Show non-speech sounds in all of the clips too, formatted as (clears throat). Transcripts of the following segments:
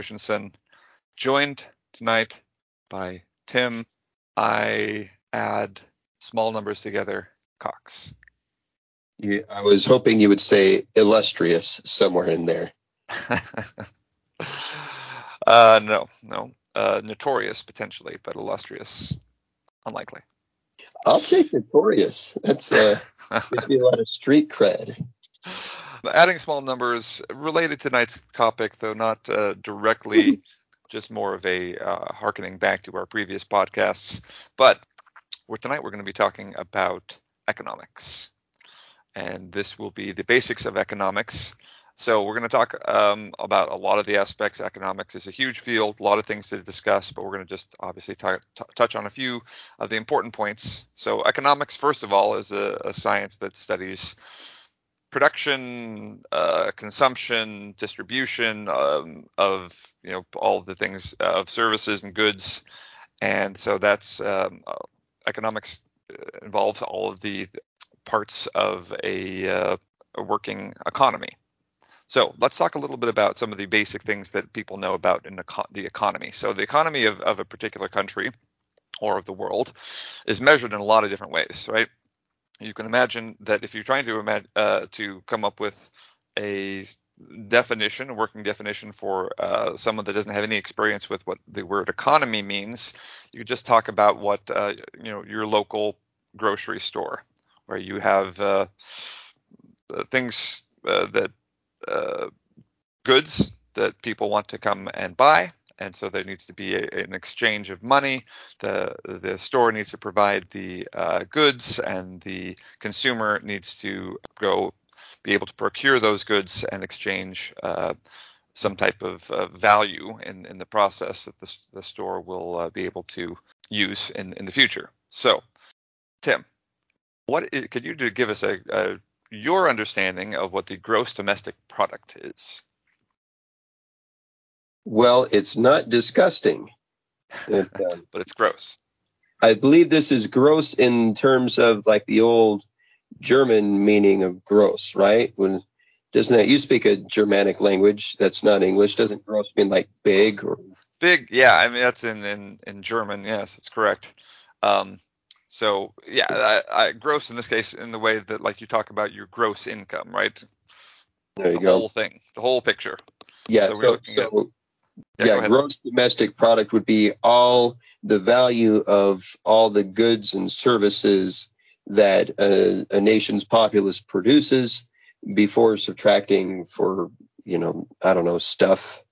Christensen, joined tonight by Tim. I add small numbers together, Cox. You, I was hoping you would say illustrious somewhere in there. (laughs) uh, no, no. Uh, notorious potentially, but illustrious, unlikely. I'll take notorious. That's uh, (laughs) gives me a lot of street cred. Adding small numbers related to tonight's topic, though not uh, directly, just more of a uh, harkening back to our previous podcasts. But tonight we're going to be talking about economics, and this will be the basics of economics. So we're going to talk um, about a lot of the aspects. Economics is a huge field, a lot of things to discuss, but we're going to just obviously t- t- touch on a few of the important points. So economics, first of all, is a, a science that studies production, uh, consumption, distribution um, of you know all the things uh, of services and goods, and so that's um, uh, economics uh, involves all of the parts of a, uh, a, working economy. So let's talk a little bit about some of the basic things that people know about in the, the economy. So the economy of, of a particular country or of the world is measured in a lot of different ways, right? You can imagine that if you're trying to uh, to come up with a definition, a working definition for uh, someone that doesn't have any experience with what the word economy means, you just talk about what uh, you know your local grocery store, where you have uh, things uh, that uh, goods that people want to come and buy, and so there needs to be a, an exchange of money. The the store needs to provide the uh, goods, and the consumer needs to go be able to procure those goods and exchange uh, some type of uh, value in, in the process that the, the store will uh, be able to use in, in the future. So, Tim, what is, could you do, give us a, a your understanding of what the gross domestic product is? Well, it's not disgusting. It, (laughs) um, but it's gross. I believe this is gross in terms of like the old German meaning of gross, right? When doesn't that you speak a Germanic language that's not English? Doesn't gross mean like big or big? Yeah, I mean that's in in, in German. Yes, that's correct. Um, so yeah, I, I, gross in this case in the way that like you talk about your gross income, right? There you the go. whole thing, the whole picture. Yeah. So we're so, looking so, at yeah, yeah gross domestic product would be all the value of all the goods and services that a, a nation's populace produces before subtracting for you know I don't know stuff,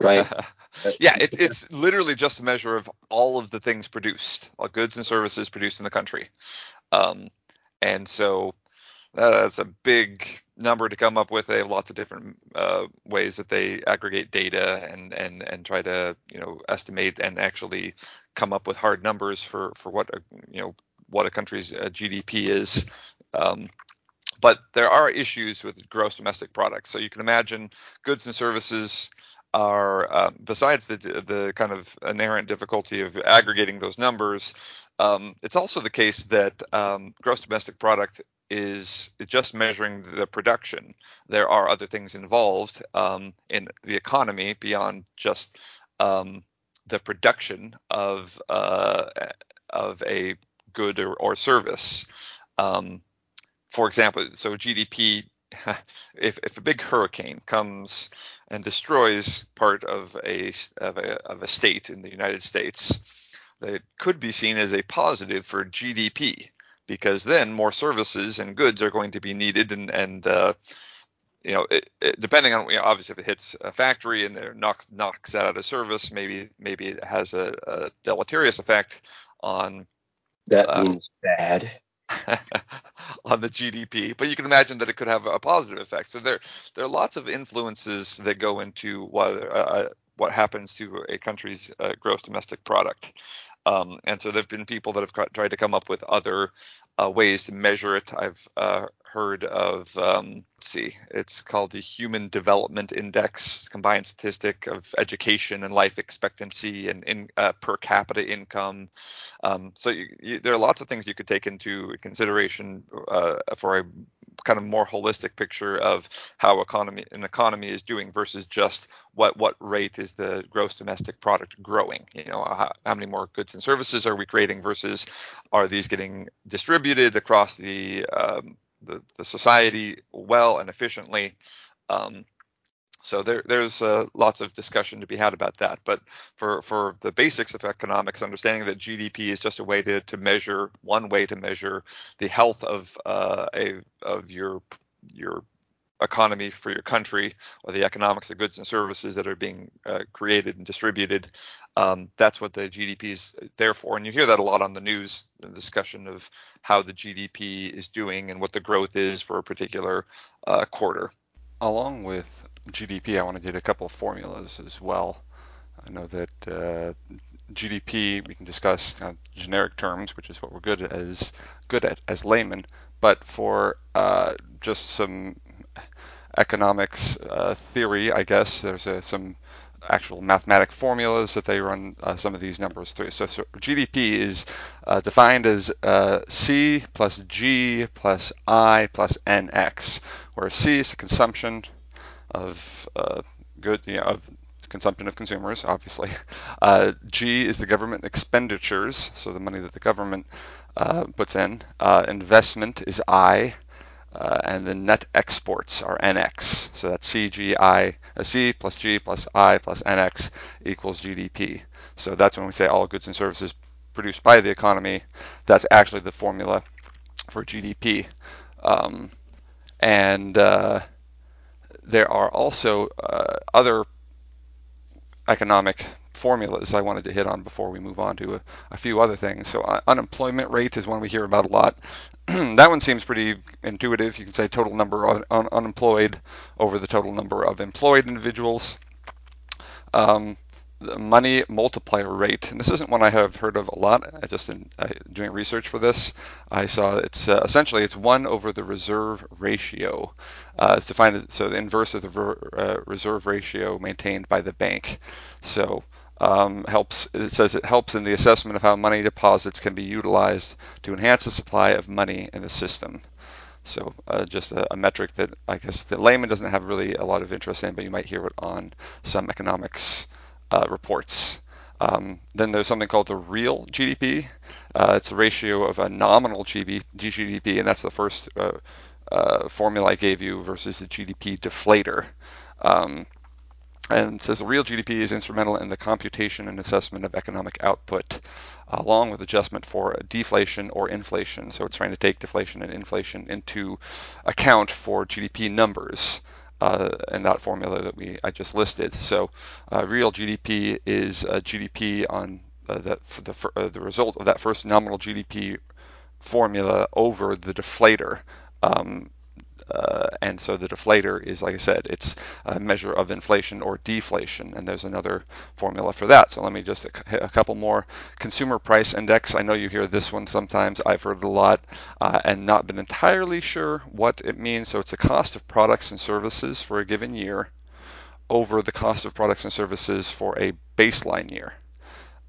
right? (laughs) yeah, it, it's literally just a measure of all of the things produced, all goods and services produced in the country. Um, and so that's a big number to come up with. They have lots of different uh, ways that they aggregate data and and and try to you know estimate and actually come up with hard numbers for for what a, you know what a country's uh, GDP is. Um, but there are issues with gross domestic products. So you can imagine goods and services are uh, besides the the kind of inherent difficulty of aggregating those numbers. Um, it's also the case that um, gross domestic product is just measuring the production. There are other things involved um, in the economy beyond just um, the production of uh, of a good or, or service. Um, for example, so GDP, (laughs) if, if a big hurricane comes and destroys part of a, of a of a state in the United States, that could be seen as a positive for GDP because then more services and goods are going to be needed and and uh, you know it, it, depending on you know, obviously if it hits a factory and there knocks knocks that out of service maybe maybe it has a, a deleterious effect on that uh, means bad (laughs) on the GDP, but you can imagine that it could have a positive effect. So there there are lots of influences that go into what uh, what happens to a country's uh, gross domestic product. Um, and so there have been people that have tried to come up with other uh, ways to measure it. I've uh, heard of, um, let's see, it's called the Human Development Index, combined statistic of education and life expectancy and in, uh, per capita income. Um, so you, you, there are lots of things you could take into consideration uh, for a kind of more holistic picture of how economy an economy is doing versus just what what rate is the gross domestic product growing. You know, how, how many more goods and services are we creating versus are these getting distributed across the um, the, the society well and efficiently. Um, so there, there's uh, lots of discussion to be had about that. But for, for the basics of economics, understanding that GDP is just a way to, to measure one way to measure the health of uh, a of your your economy for your country or the economics of goods and services that are being uh, created and distributed. Um, that's what the GDP is there for. And you hear that a lot on the news, the discussion of how the GDP is doing and what the growth is for a particular uh, quarter. Along with GDP, I want to get a couple of formulas as well. I know that uh, GDP we can discuss of generic terms, which is what we're good as good at as laymen. But for uh, just some economics uh, theory, I guess there's uh, some actual mathematic formulas that they run uh, some of these numbers through. So, so GDP is uh, defined as uh, C plus G plus I plus NX, where C is the consumption of uh, good, you know, of consumption of consumers, obviously. (laughs) G is the government expenditures, so the money that the government puts in. Investment is I, uh, and the net exports are NX. So that's CGI, uh, C plus G plus I plus NX equals GDP. So that's when we say all goods and services produced by the economy. That's actually the formula for GDP. Um, and uh, there are also uh, other economic formulas I wanted to hit on before we move on to a, a few other things. So uh, unemployment rate is one we hear about a lot. (clears throat) that one seems pretty intuitive. You can say total number of un- unemployed over the total number of employed individuals. Um, the money multiplier rate, and this isn't one I have heard of a lot. I just in uh, doing research for this, I saw it's uh, essentially it's one over the reserve ratio. Uh, it's defined as, so the inverse of the ver, uh, reserve ratio maintained by the bank. So um, helps it says it helps in the assessment of how money deposits can be utilized to enhance the supply of money in the system. So uh, just a, a, metric that I guess the layman doesn't have really a lot of interest in, but you might hear it on some economics uh, reports. Um, then there's something called the real GDP. Uh, it's a ratio of a nominal GDP, and that's the first uh, uh, formula I gave you versus the GDP deflator. Um, and says real GDP is instrumental in the computation and assessment of economic output, along with adjustment for deflation or inflation. So it's trying to take deflation and inflation into account for GDP numbers uh, in that formula that we I just listed. So uh, real GDP is GDP on uh, the the, uh, the result of that first nominal GDP formula over the deflator. Um, uh, and so the deflator is, like I said, it's a measure of inflation or deflation, and there's another formula for that. So let me just hit a couple more. Consumer price index. I know you hear this one sometimes. I've heard it a lot uh, and not been entirely sure what it means. So it's the cost of products and services for a given year over the cost of products and services for a baseline year.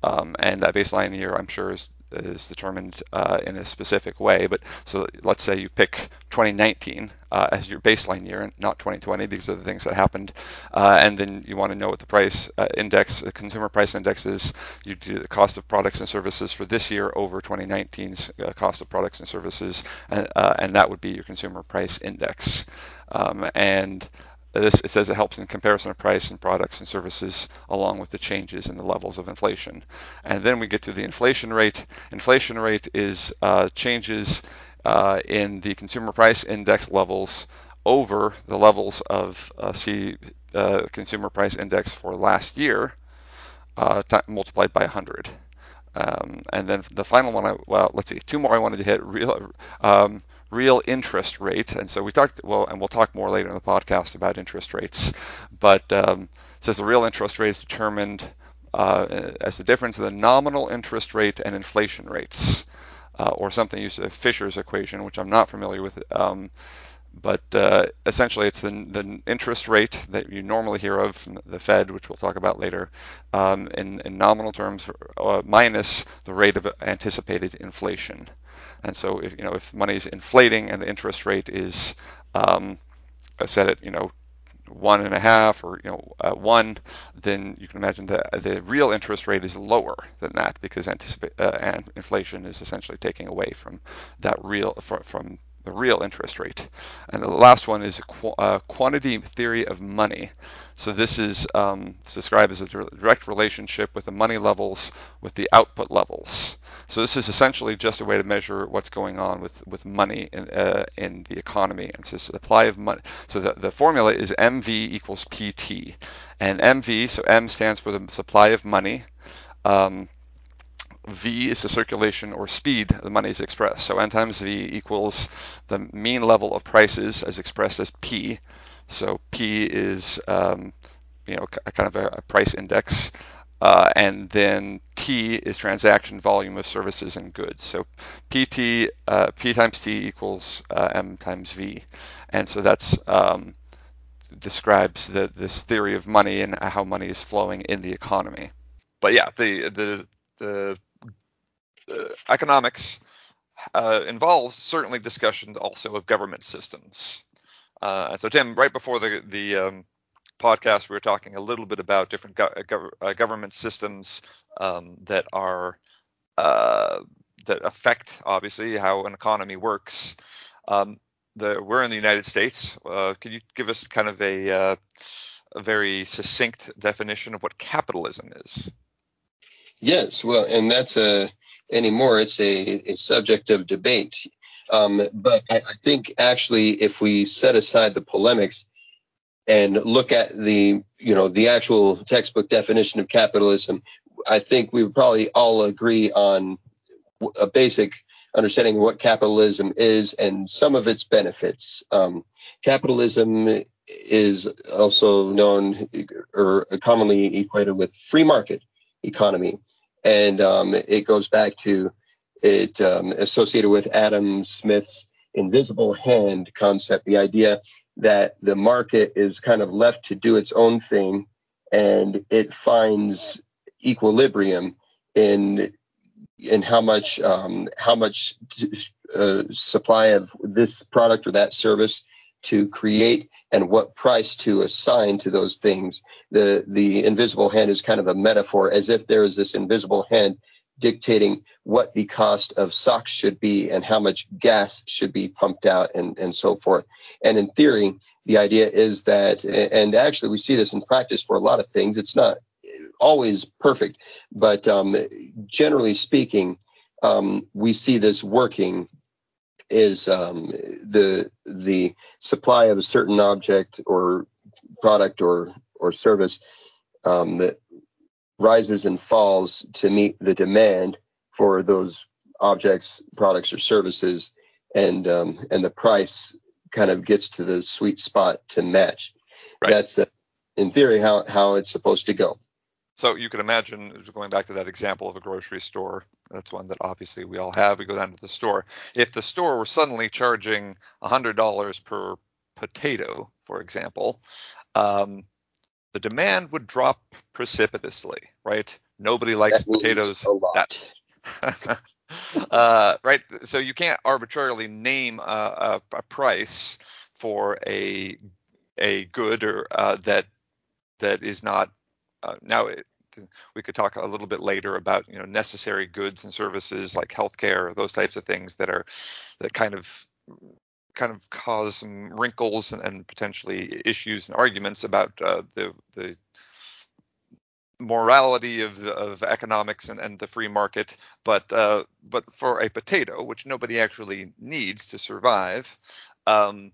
Um, and that baseline year, I'm sure, is is determined uh, in a specific way. But so let's say you pick 2019 uh, as your baseline year and not 2020 because of the things that happened, uh, and then you want to know what the price uh, index, the consumer price index is. You do the cost of products and services for this year over 2019's uh, cost of products and services, and, uh, and that would be your consumer price index. Um, and this, it says it helps in comparison of price and products and services along with the changes in the levels of inflation. And then we get to the inflation rate. Inflation rate is uh, changes uh, in the consumer price index levels over the levels of uh, C uh, consumer price index for last year uh, t- multiplied by 100. Um, and then the final one, I, well, let's see, two more I wanted to hit. Real, um, real interest rate. And so we talked, well, and we'll talk more later in the podcast about interest rates. But um, says the real interest rate is determined uh, as the difference of the nominal interest rate and inflation rates, uh, or something used as Fisher's equation, which I'm not familiar with. Um, but uh, essentially, it's the, the, interest rate that you normally hear of, from the Fed, which we'll talk about later, um, in, in, nominal terms, uh, minus the rate of anticipated inflation. And so if you know if money is inflating and the interest rate is um, set at you know one and a half or you know uh, one, then you can imagine that the real interest rate is lower than that because uh, and inflation is essentially taking away from that real from, from the real interest rate. And the last one is qu- uh, quantity theory of money. So this is um, described as a direct relationship with the money levels with the output levels. So this is essentially just a way to measure what's going on with, with money in, uh, in the economy. And so supply of money. So the, the formula is MV equals PT. And MV, so M stands for the supply of money. Um, V is the circulation or speed the money is expressed. So N times V equals the mean level of prices as expressed as P. So P is um, you know kind of a, a price index uh, and then T is transaction volume of services and goods. So PT, uh, P times T equals uh, M times V. And so that's um, describes the, this theory of money and how money is flowing in the economy. But yeah, the the the, the economics uh, involves certainly discussion also of government systems. Uh, and so Tim, right before the the um, podcast, we were talking a little bit about different go- uh, uh, government systems um, that are uh, that affect obviously how an economy works. Um, the, we're in the United States. Uh, can you give us kind of a, uh, a very succinct definition of what capitalism is? Yes, well, and that's a anymore. It's a, a subject of debate. Um, but I, I, think actually, if we set aside the polemics, and look at the you know the actual textbook definition of capitalism, I think we would probably all agree on a basic understanding of what capitalism is and some of its benefits. Um, capitalism is also known or commonly equated with free market economy, and um, it goes back to it um, associated with Adam Smith's invisible hand concept, the idea that the market is kind of left to do its own thing and it finds equilibrium in in how much um, how much uh, supply of this product or that service to create and what price to assign to those things. The the invisible hand is kind of a metaphor, as if there is this invisible hand dictating what the cost of socks should be and how much gas should be pumped out and, and so forth. And in theory, the idea is that, and actually we see this in practice for a lot of things. It's not always perfect, but um, generally speaking, um, we see this working is um, the the supply of a certain object or product or or service um, that rises and falls to meet the demand for those objects, products, or services, and um, and the price kind of gets to the sweet spot to match. Right. That's uh, in theory how how it's supposed to go. So you can imagine going back to that example of a grocery store. That's one that obviously we all have. We go down to the store. If the store were suddenly charging $100 per potato, for example, um, the demand would drop precipitously, right? Nobody likes that potatoes. A lot. That, (laughs) uh, right. So you can't arbitrarily name a, a, a price for a a good or uh, that that is not uh, now. It, we could talk a little bit later about you know necessary goods and services like healthcare, those types of things that are that kind of kind of cause some wrinkles and, and potentially issues and arguments about uh, the the morality of of economics and, and the free market. But uh, but for a potato, which nobody actually needs to survive, um,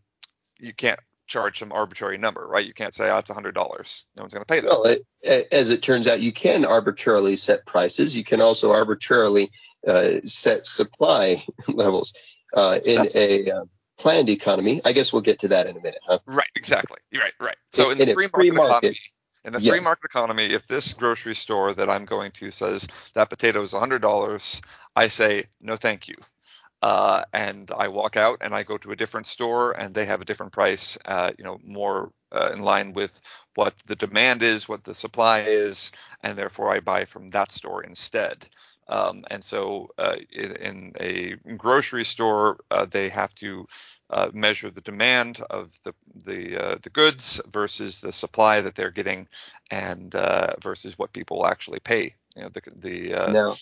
you can't charge some arbitrary number, right? You can't say, oh, it's $100. No one's going to pay that. Well, it, as it turns out, you can arbitrarily set prices. You can also arbitrarily uh, set supply (laughs) levels uh, in That's, a uh, planned economy. I guess we'll get to that in a minute, huh? Right, exactly. You're right, right. So in, in the free market, market economy, in the yes. free market economy, if this grocery store that I'm going to says that potato is $100, I say no, thank you. Uh, and I walk out and I go to a different store and they have a different price, uh, you know, more uh, in line with what the demand is, what the supply is, and therefore I buy from that store instead. Um, and so uh, in, in, a grocery store, uh, they have to uh, measure the demand of the the, the goods versus the supply that they're getting, and versus what people actually pay. You know, the the now,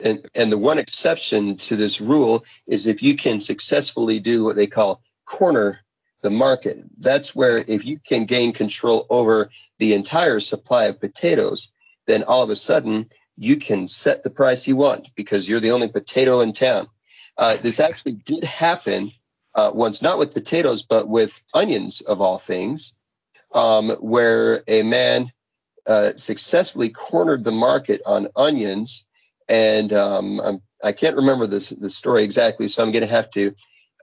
and and the one exception to this rule is if you can successfully do what they call corner the market. That's where if you can gain control over the entire supply of potatoes, then all of a sudden you can set the price you want because you're the only potato in town. Uh, this actually did happen uh, once, not with potatoes, but with onions of all things, um, where a man uh, successfully cornered the market on onions. And um, I can't remember the, the story exactly, so I'm going to have to.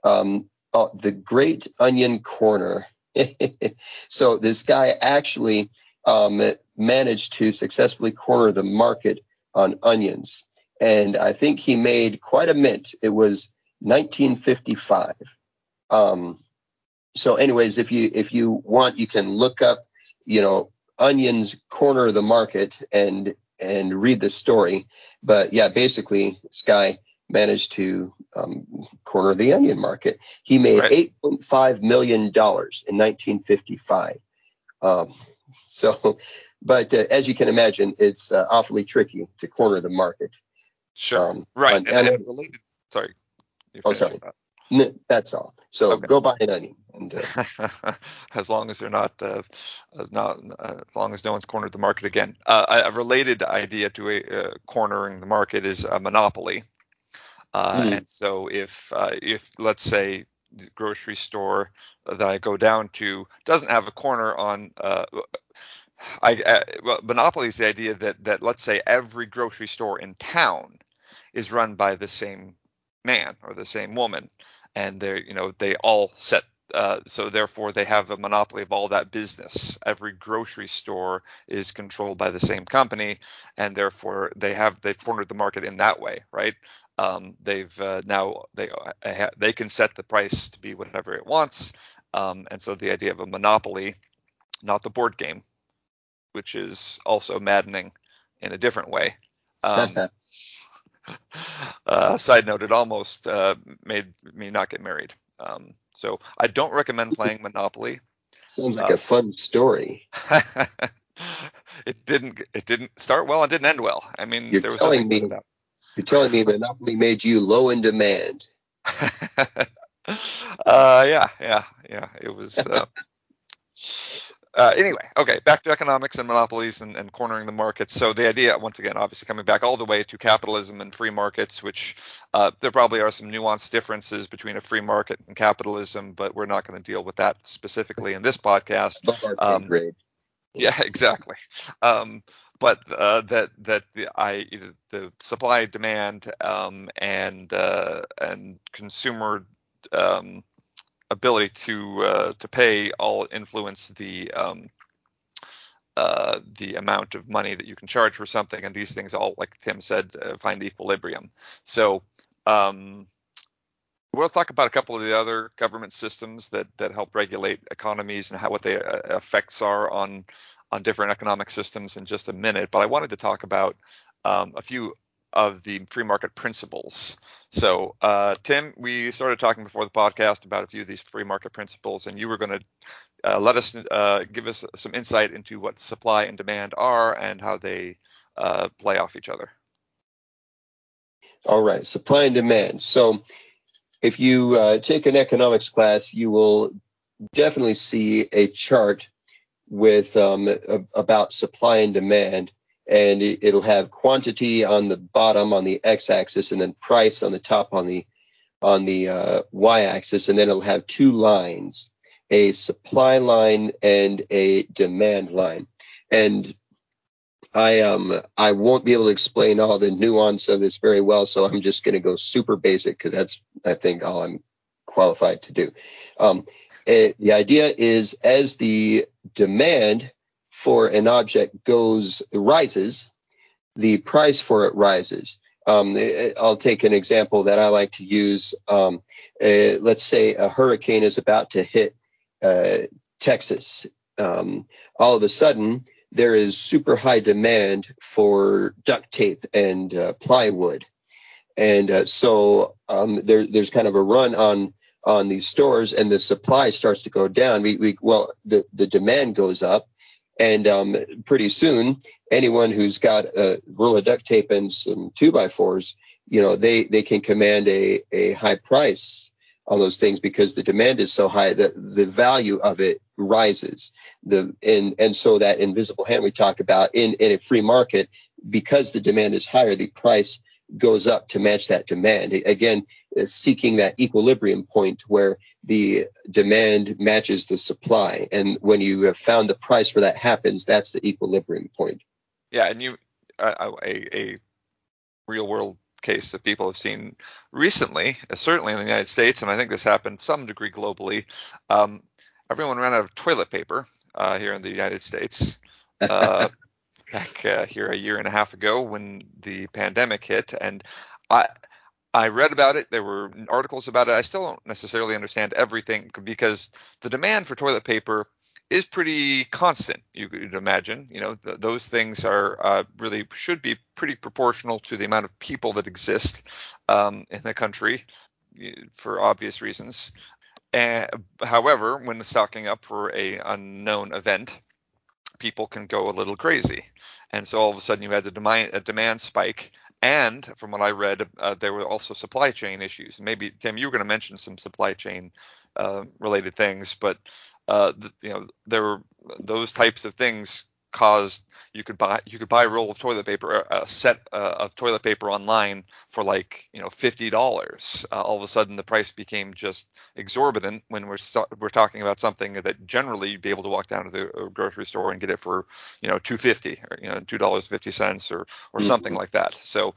Um, oh, the Great Onion Corner. (laughs) so this guy actually um, managed to successfully corner the market on onions. And I think he made quite a mint. It was 1955. Um, so, anyways, if you if you want, you can look up, you know, onions corner the market and and read the story. But yeah, basically, this guy managed to um, corner the onion market. He made right. 8.5 million dollars in 1955. Um, (laughs) so, but uh, as you can imagine, it's uh, awfully tricky to corner the market. Sure. Um, right. On, and, and related. Sorry. Oh, sorry. That's all. So okay. go buy an onion. And, uh, (laughs) as long as they're not, uh, as not, uh, as long as no one's cornered the market again. Uh, a related idea to a, uh, cornering the market is a monopoly. Mm. And so if if let's say the grocery store that I go down to doesn't have a corner on I, uh, well, monopoly is the idea that that let's say every grocery store in town is run by the same man or the same woman, and they you know they all set uh, so therefore they have a monopoly of all that business. Every grocery store is controlled by the same company, and therefore they have they've cornered the market in that way, right? Um, they've uh, now they uh, they can set the price to be whatever it wants, um, and so the idea of a monopoly, not the board game, which is also maddening in a different way. Um, (laughs) uh, side note, it almost uh, made me not get married. Um, so I don't recommend (laughs) playing Monopoly. Sounds like uh, a fun story. (laughs) it didn't. It didn't start well and didn't end well. I mean, you're there was telling me, about. You're telling me Monopoly made you low in demand. uh, yeah, yeah, yeah. It was. Uh, anyway, okay, back to economics and monopolies and, and, cornering the markets. So the idea, once again, obviously coming back all the way to capitalism and free markets, which uh, there probably are some nuanced differences between a free market and capitalism, but we're not going to deal with that specifically in this podcast. Um, yeah, (laughs) exactly. Um, but uh, that that the I the supply demand um, and uh, and consumer um, ability to uh, to pay all influence the um, uh, the amount of money that you can charge for something, and these things all, like Tim said, uh, find equilibrium. So um, we'll talk about a couple of the other government systems that that help regulate economies and how what their uh, effects are on on different economic systems in just a minute. But I wanted to talk about um, a few of the free market principles. So, uh, Tim, we started talking before the podcast about a few of these free market principles, and you were going to uh, let us uh, give us some insight into what supply and demand are and how they uh, play off each other. All right, supply and demand. So, if you uh, take an economics class, you will definitely see a chart with um, a, about supply and demand and it, will have quantity on the bottom on the x-axis and then price on the top on the on the uh, y-axis and then it'll have two lines a supply line and a demand line and I um I won't be able to explain all the nuance of this very well, so I'm just going to go super basic because that's I think all I'm qualified to do. Um, it, eh, the idea is as the demand for an object goes rises, the price for it rises. Um, I'll take an example that I like to use. Um, uh, let's say a hurricane is about to hit uh, Texas. Um, all of a sudden, there is super high demand for duct tape and uh, plywood. And uh, so um, there, there's kind of a run on on these stores, and the supply starts to go down. We, we well, the the demand goes up, and um, pretty soon, anyone who's got a roll of duct tape and some two by fours, you know, they they can command a a high price on those things because the demand is so high that the value of it rises. The and and so that invisible hand we talk about in in a free market because the demand is higher, the price goes up to match that demand. Again, seeking that equilibrium point where the demand matches the supply, and when you have found the price where that happens, that's the equilibrium point. Yeah, and you uh, a, a real world case that people have seen recently, certainly in the United States, and I think this happened some degree globally. Um, everyone ran out of toilet paper uh, here in the United States. Uh, (laughs) back uh, here a year and a half ago when the pandemic hit, and I I read about it. There were articles about it. I still don't necessarily understand everything because the demand for toilet paper is pretty constant. You could imagine, you know, th- those things are uh, really should be pretty proportional to the amount of people that exist um, in the country for obvious reasons. And, however, when stocking up for a unknown event, people can go a little crazy, and so all of a sudden you had the demand, a demand spike. And from what I read, uh, there were also supply chain issues. Maybe Tim, you were going to mention some supply chain uh, related things, but uh, you know, there were those types of things caused you could buy you could buy a roll of toilet paper a set uh, of toilet paper online for like you know fifty dollars uh, all of a sudden the price became just exorbitant when we're st- we're talking about something that generally you'd be able to walk down to the grocery store and get it for you know two fifty or you know two dollars fifty cents or or mm-hmm. something like that so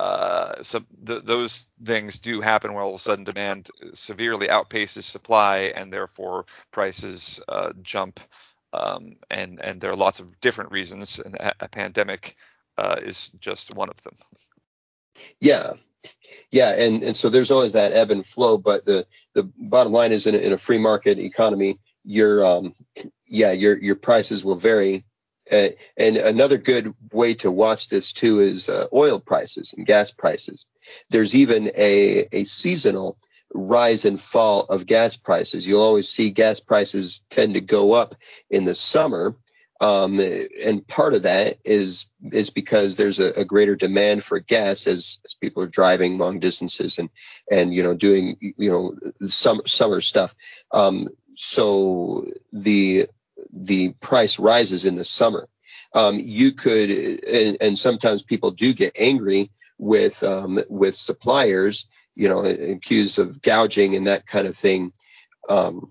uh, so th- those things do happen where all of a sudden demand severely outpaces supply and therefore prices uh, jump um, and and there are lots of different reasons, and a, pandemic uh, is just one of them. Yeah, yeah, and and so there's always that ebb and flow, but the the bottom line is in a, in a free market economy, your um yeah your your prices will vary. Uh, and another good way to watch this too is uh, oil prices and gas prices. There's even a a seasonal rise and fall of gas prices. You'll always see gas prices tend to go up in the summer. Um, and part of that is is because there's a, a, greater demand for gas as, as people are driving long distances and and you know doing you know some summer stuff. Um, so the the price rises in the summer. Um, you could and, and, sometimes people do get angry with um, with suppliers you know, accused of gouging and that kind of thing. Um,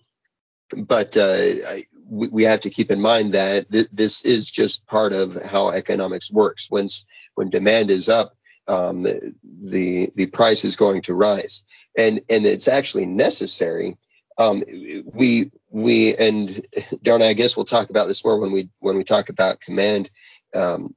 but uh, I, we, we, have to keep in mind that th- this is just part of how economics works. When when demand is up, um, the the price is going to rise, and and it's actually necessary. Um, we we and Darren, I guess we'll talk about this more when we when we talk about command um,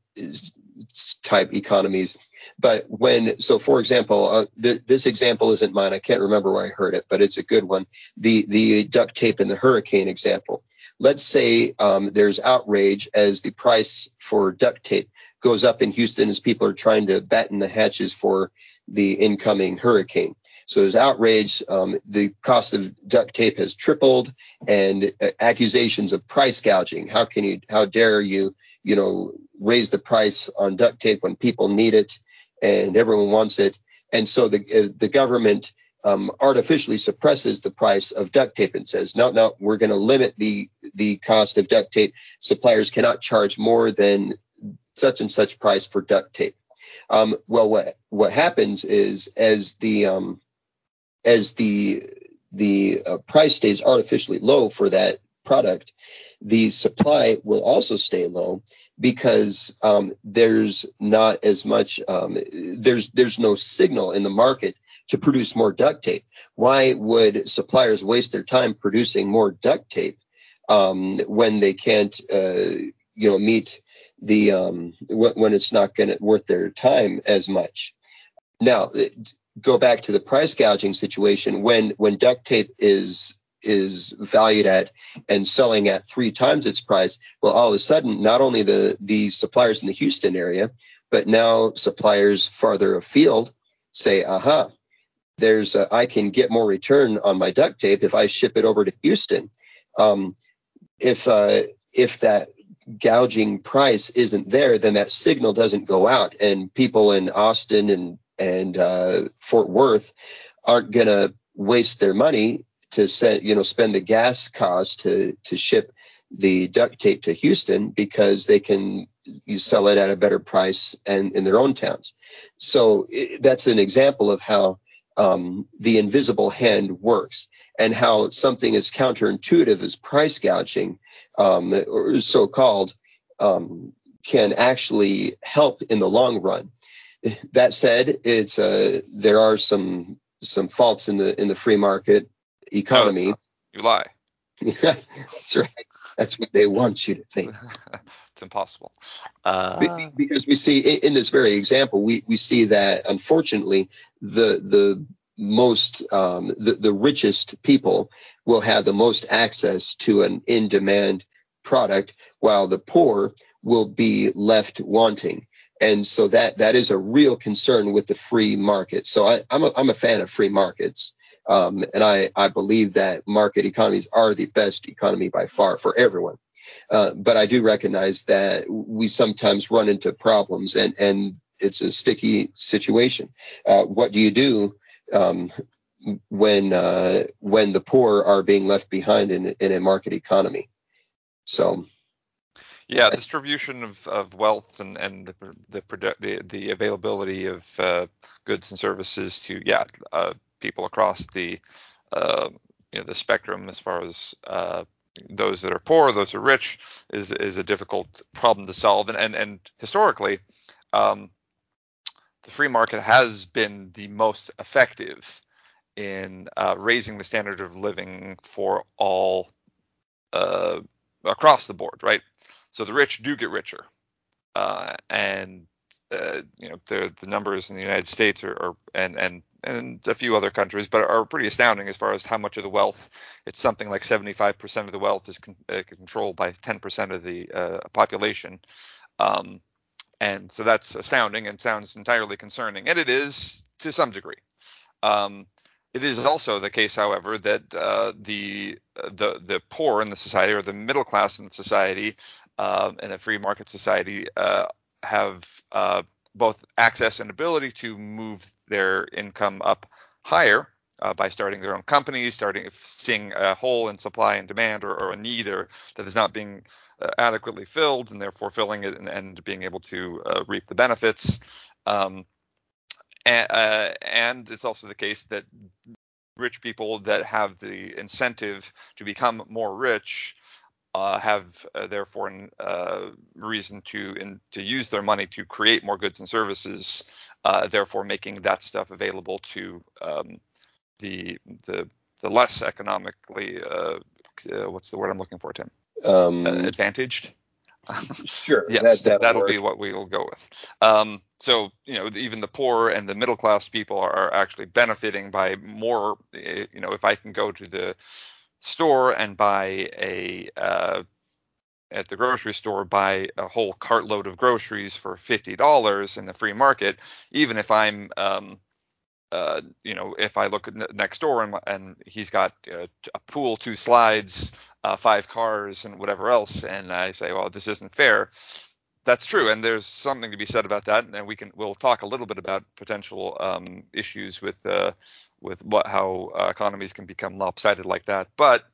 type economies but when, so for example, uh, th- this example isn't mine. I can't remember where I heard it, but it's a good one. The the duct tape and the hurricane example. Let's say um, there's outrage as the price for duct tape goes up in Houston as people are trying to batten the hatches for the incoming hurricane. So there's outrage. Um, the cost of duct tape has tripled, and uh, accusations of price gouging. How can you? How dare you? You know, raise the price on duct tape when people need it and everyone wants it. And so the uh, the government um, artificially suppresses the price of duct tape and says, no, no, we're going to limit the the cost of duct tape. Suppliers cannot charge more than such and such price for duct tape. Um, well, what what happens is as the um, as the the uh, price stays artificially low for that product, the supply will also stay low, because um, there's not as much um, there's there's no signal in the market to produce more duct tape. Why would suppliers waste their time producing more duct tape um, when they can't uh, you know meet the um, when it's not going to worth their time as much? Now go back to the price gouging situation when when duct tape is is valued at and selling at three times its price, well, all of a sudden, not only the the suppliers in the Houston area, but now suppliers farther afield say, aha, there's a, I can get more return on my duct tape if I ship it over to Houston. Um, if uh, if that gouging price isn't there, then that signal doesn't go out, and people in Austin and and uh, Fort Worth aren't to waste their money to send, you know, spend the gas cost to to ship the duct tape to Houston because they can you sell it at a better price and in their own towns. So it, that's an example of how um, the invisible hand works and how something as counterintuitive as price gouging, um, or so-called, um, can actually help in the long run. That said, it's uh, there are some some faults in the in the free market economy. No, you lie. (laughs) yeah, that's right. That's what they want you to think. (laughs) it's impossible. Uh, because we see in this very example, we, we see that unfortunately the the most um, the, the richest people will have the most access to an in-demand product, while the poor will be left wanting. And so that that is a real concern with the free market. So I, am a, I'm a fan of free markets. Um, and I, I believe that market economies are the best economy by far for everyone. Uh, but I do recognize that we sometimes run into problems and, and it's a sticky situation. Uh, what do you do um, when uh, when the poor are being left behind in, in a market economy? So yeah, distribution of, of wealth and, and the, the the the availability of uh, goods and services to yeah uh, people across the uh, you know the spectrum as far as uh, those that are poor, those who are rich, is is a difficult problem to solve. And and, and historically, um, the free market has been the most effective in uh, raising the standard of living for all uh, across the board, right? So the rich do get richer, uh, and uh, you know the the numbers in the United States are, are, and and and a few other countries, but are pretty astounding as far as how much of the wealth. It's something like 75% of the wealth is con- uh, controlled by 10% of the uh, population, um, and so that's astounding and sounds entirely concerning, and it is to some degree. Um, it is also the case, however, that uh, the the the poor in the society or the middle class in the society uh, in a free market society uh, have uh, both access and ability to move their income up higher uh, by starting their own companies, starting seeing a hole in supply and demand or, or a need or that is not being uh, adequately filled and therefore filling it and, and being able to uh, reap the benefits. Um, and, uh, and it's also the case that rich people that have the incentive to become more rich uh, have uh, therefore uh, reason to in, to use their money to create more goods and services, uh, therefore making that stuff available to um, the the the less economically uh, uh, what's the word I'm looking for, Tim? Um, advantaged. sure. (laughs) yes, that, will work. be what we will go with. Um, so you know, even the poor and the middle class people are actually benefiting by more. Eh, you know, if I can go to the store and buy a uh, at the grocery store buy a whole cartload of groceries for fifty dollars in the free market, even if I'm um, uh, you know, if I look next door and, and he's got uh, a pool, two slides, uh, five cars, and whatever else, and I say, well, this isn't fair. That's true, and there's something to be said about that, and then we can we'll talk a little bit about potential um, issues with uh, with what how uh, economies can become lopsided like that. But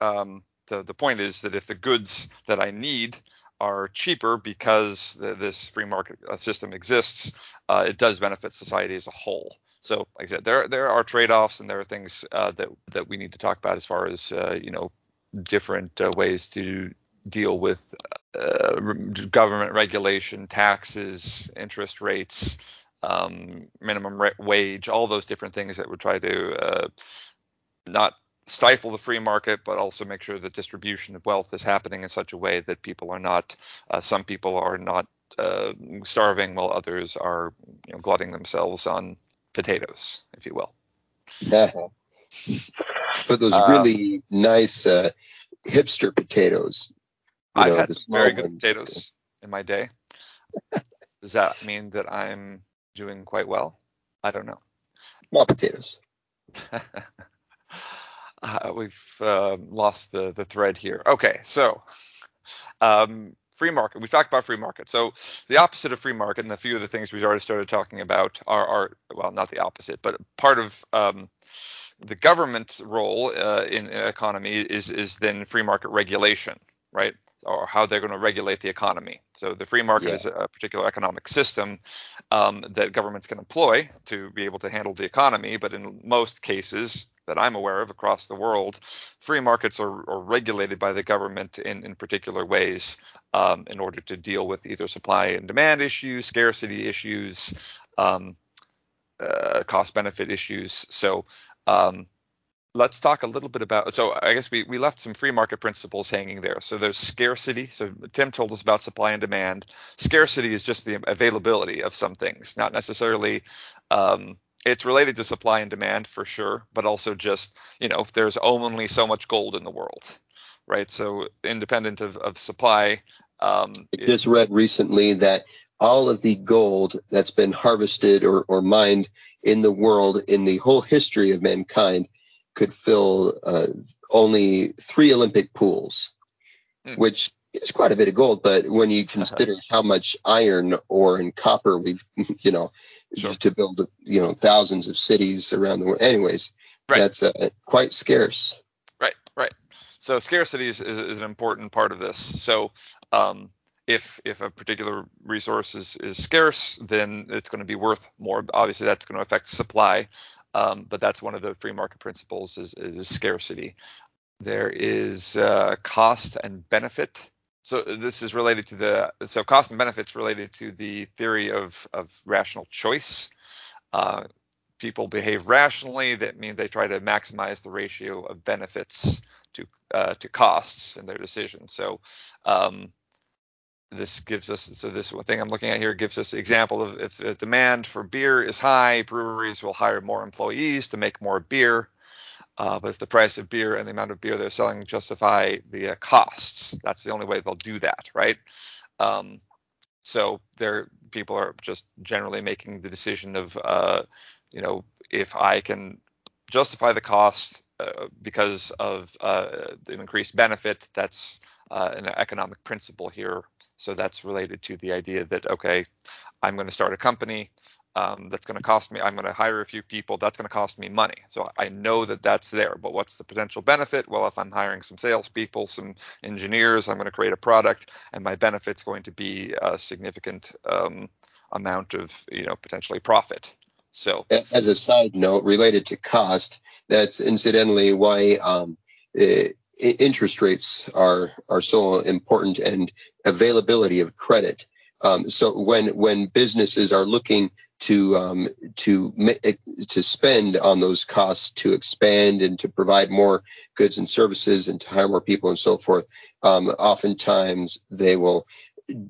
um, the the point is that if the goods that I need are cheaper because this free market uh, system exists, uh, it does benefit society as a whole. So, like I said, there there are trade-offs and there are things uh, that that we need to talk about as far as uh, you know different uh, ways to deal with government regulation, taxes, interest rates, um, minimum wage, all those different things that would try to uh, not stifle the free market, but also make sure that distribution of wealth is happening in such a way that people are not, uh, some people are not uh, starving while others are you know, glutting themselves on potatoes, if you will. but those um, really nice uh, hipster potatoes. I've know, had some very good potatoes in my day. Does that mean that I'm doing quite well? I don't know. Small potatoes. (laughs) uh, we've uh, lost the the thread here. Okay, so um, free market. We talked about free market. So the opposite of free market, and a few of the things we've already started talking about are, are well, not the opposite, but part of um, the government role uh, in economy is is then free market regulation, right? Or how they're going to regulate the economy. So the free market yeah. is a particular economic system um, that governments can employ to be able to handle the economy, but in most cases, that I'm aware of across the world, free markets are, are regulated by the government in, in particular ways um, in order to deal with either supply and demand issues, scarcity issues, um, uh, cost benefit issues. So um, let's talk a little bit about so i guess we, we left some free market principles hanging there so there's scarcity so tim told us about supply and demand scarcity is just the availability of some things not necessarily um, it's related to supply and demand for sure, but also just, you know, there's only so much gold in the world, right? So independent of, of supply. Um, I just read recently that all of the gold that's been harvested or, or mined in the world in the whole history of mankind could fill uh, only three Olympic pools, mm. which is quite a bit of gold. But when you consider how much iron ore and copper we've, (laughs) you know, sure. to build you know thousands of cities around the world. Anyways, right. that's uh, quite scarce. Right, right. So scarcity is, is, is an important part of this. So um, if if a particular resource is, is scarce, then it's going to be worth more. Obviously, that's going to affect supply, um, but that's one of the free market principles is, is scarcity. There is uh, cost and benefit so this is related to the so cost and benefits related to the theory of of rational choice. Uh, people behave rationally. That means they try to maximize the ratio of benefits to uh, to costs in their decisions. So um, this gives us so this thing I'm looking at here gives us example of if, demand for beer is high, breweries will hire more employees to make more beer. Uh, but if the price of beer and the amount of beer they're selling justify the uh, costs, that's the only way they'll do that, right? Um, so there, people are just generally making the decision of, uh, you know, if I can justify the cost uh, because of uh, an increased benefit, that's uh, an economic principle here. So that's related to the idea that okay, I'm going to start a company um, that's going to cost me i'm going to hire a few people that's going to cost me money. So i know that that's there but what's the potential benefit? Well if i'm hiring some salespeople some engineers i'm going to create a product and my benefit's going to be a significant um, amount of you know potentially profit. So as a side note related to cost that's incidentally why um, interest rates are are so important and availability of credit um, so when when businesses are looking to um, to to spend on those costs to expand and to provide more goods and services and to hire more people and so forth, um, oftentimes they will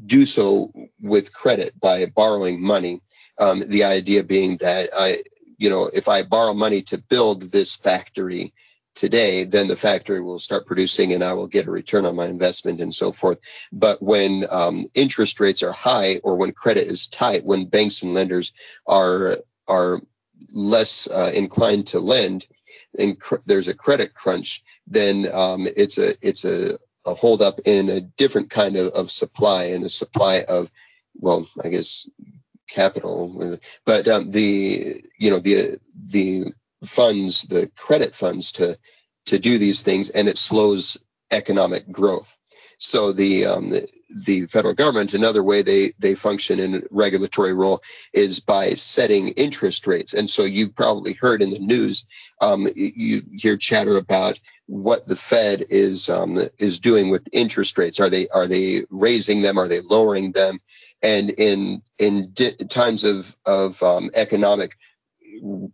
do so with credit by borrowing money. Um, the idea being that I, you know, if I borrow money to build this factory, today, then the factory will start producing and I will get a return on my investment and so forth. But when um, interest rates are high or when credit is tight, when banks and lenders are are less uh, inclined to lend, and cr- there's a credit crunch, then um, it's a it's a, a hold up in a different kind of, of supply and a supply of well, I guess capital, but um, the you know the the funds, the credit funds to to do these things, and it slows economic growth. So the, um, the, the federal government, another way they they function in a regulatory role is by setting interest rates. And so you've probably heard in the news, um, you hear chatter about what the Fed is um, is doing with interest rates. Are they are they raising them? Are they lowering them? And in in di- times of of um, economic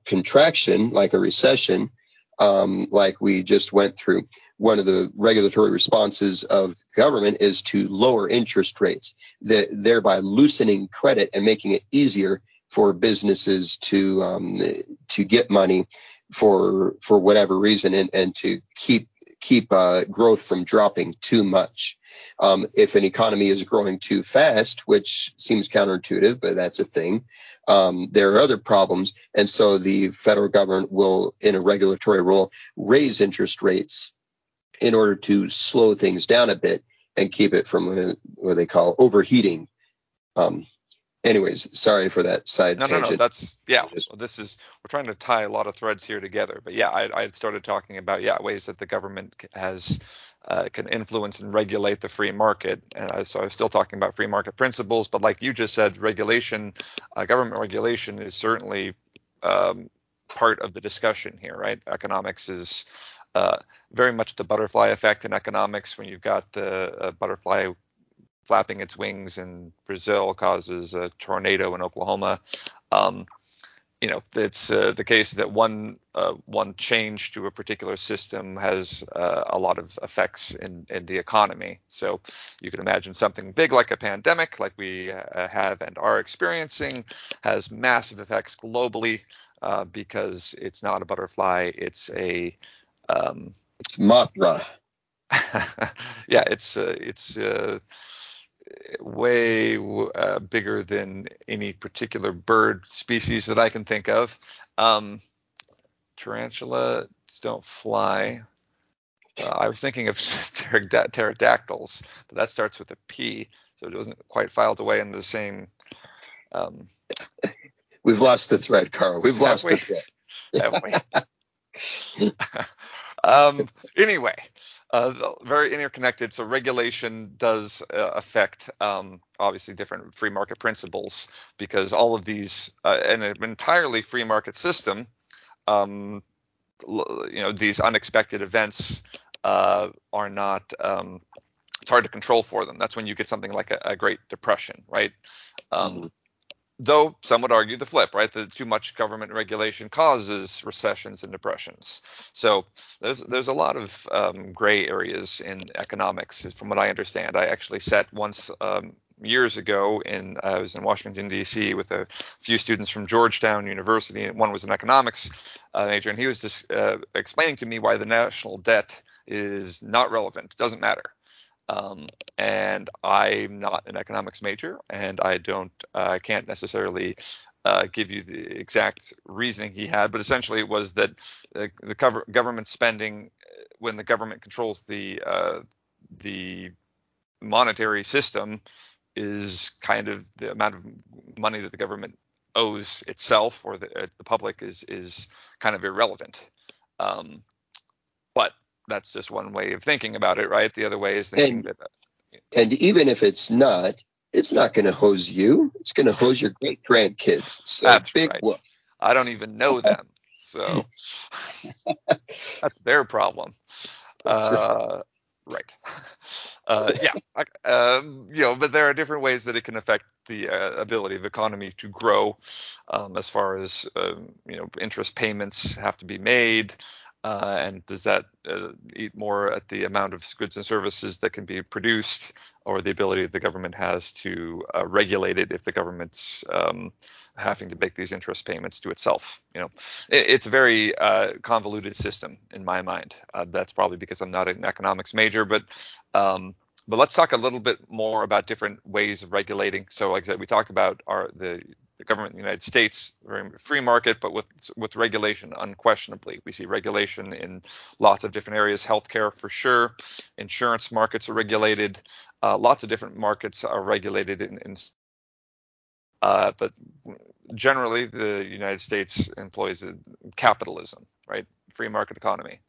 contraction, like a recession, um, like we just went through, one of the regulatory responses of government is to lower interest rates, that, thereby loosening credit and making it easier for businesses to um, to get money for for whatever reason and, and to keep keep uh, growth from dropping too much. Um, if an economy is growing too fast, which seems counterintuitive, but that's a thing, um, there are other problems. And so the federal government will, in a regulatory role, raise interest rates in order to slow things down a bit and keep it from what they call overheating. Um, anyways, sorry for that side no, tangent. No, no, that's yeah. Well, this is we're trying to tie a lot of threads here together. But yeah, I, I had started talking about yeah ways that the government has uh, can influence and regulate the free market. And I, so I was still talking about free market principles, but like you just said, regulation, uh, government regulation is certainly um, part of the discussion here, right? Economics is uh, very much the butterfly effect in economics when you've got the uh, butterfly flapping its wings in Brazil causes a tornado in Oklahoma. Um, you know, it's uh, the case that one uh, one change to a particular system has uh, a lot of effects in, in the economy. So you can imagine something big like a pandemic, like we uh, have and are experiencing, has massive effects globally uh, because it's not a butterfly, it's a um, it's Mothra. (laughs) yeah, it's uh, it's way uh, bigger than any particular bird species that I can think of. Um, tarantulas don't fly. Uh, I was thinking of (laughs) pterodactyls, but that starts with a P, so it wasn't quite filed away in the same. Um, We've lost the thread, Carl. We've lost we? the thread. (laughs) (laughs) um, anyway, uh, very interconnected. So regulation does uh, affect um, obviously different free market principles because all of these uh, in an entirely free market system, um, you know, these unexpected events uh, are not. Um, it's hard to control for them. That's when you get something like a, a Great Depression, right? Um, mm-hmm though some would argue the flip, right? That too much government regulation causes recessions and depressions. So there's there's a lot of um, gray areas in economics, from what I understand. I actually sat once um, years ago in I was in Washington D.C. with a few students from Georgetown University. One was an economics uh, major, and he was just uh, explaining to me why the national debt is not relevant, doesn't matter. Um, and I'm not an economics major, and I don't, I uh, can't necessarily uh, give you the exact reasoning he had, but essentially it was that the, the cover, government spending, uh, when the government controls the uh, the monetary system, is kind of the amount of money that the government owes itself or the, uh, the public is is kind of irrelevant. Um, that's just one way of thinking about it, right? The other way is thinking and, that. Uh, and even if it's not, it's not going to hose you. It's going to hose your great grandkids. So that's big right. I don't even know (laughs) them, so that's their problem. Uh, right. (laughs) Uh, yeah. Um, you know, but there are different ways that it can affect the uh, ability of the economy to grow, um, as far as um, you know, interest payments have to be made. Uh, and does that uh, eat more at the amount of goods and services that can be produced or the ability that the government has to uh, regulate it if the government's um, having to make these interest payments to itself you know? It, it's a very uh, convoluted system in my mind. Uh, that's probably because i'm not an economics major but um, but let's talk a little bit more about different ways of regulating. So like i said we talked about our the the government in the United States, very free market, but with with regulation, unquestionably, we see regulation in lots of different areas. Healthcare, for sure. Insurance markets are regulated. Uh, lots of different markets are regulated in, in uh, but generally, the United States employs capitalism, right? Free market economy.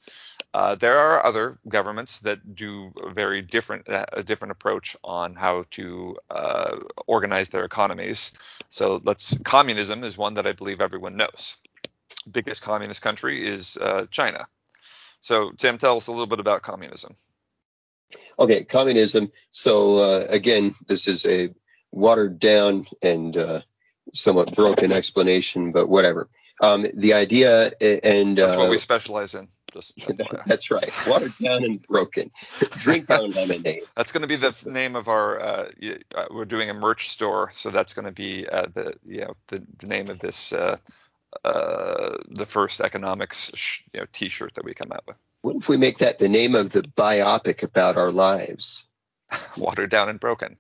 Uh, there are other governments that do a very different a different approach on how to uh, organize their economies. So let's communism is one that I believe everyone knows. Biggest communist country is uh, China. So Tim, tell us a little bit about communism. Okay, communism. So uh, again, this is a watered down and uh, somewhat broken explanation, but whatever. Um, the idea and that's what we specialize in. Just (laughs) that's right. Watered down and broken. Drink our lemonade. That's going to be the name of our. Uh, uh, we're doing a merch store, so that's going to be uh, the you know the, the name of this uh, uh, the first economics sh- you know T-shirt that we come out with. What if we make that the name of the biopic about our lives? (laughs) Watered down and broken.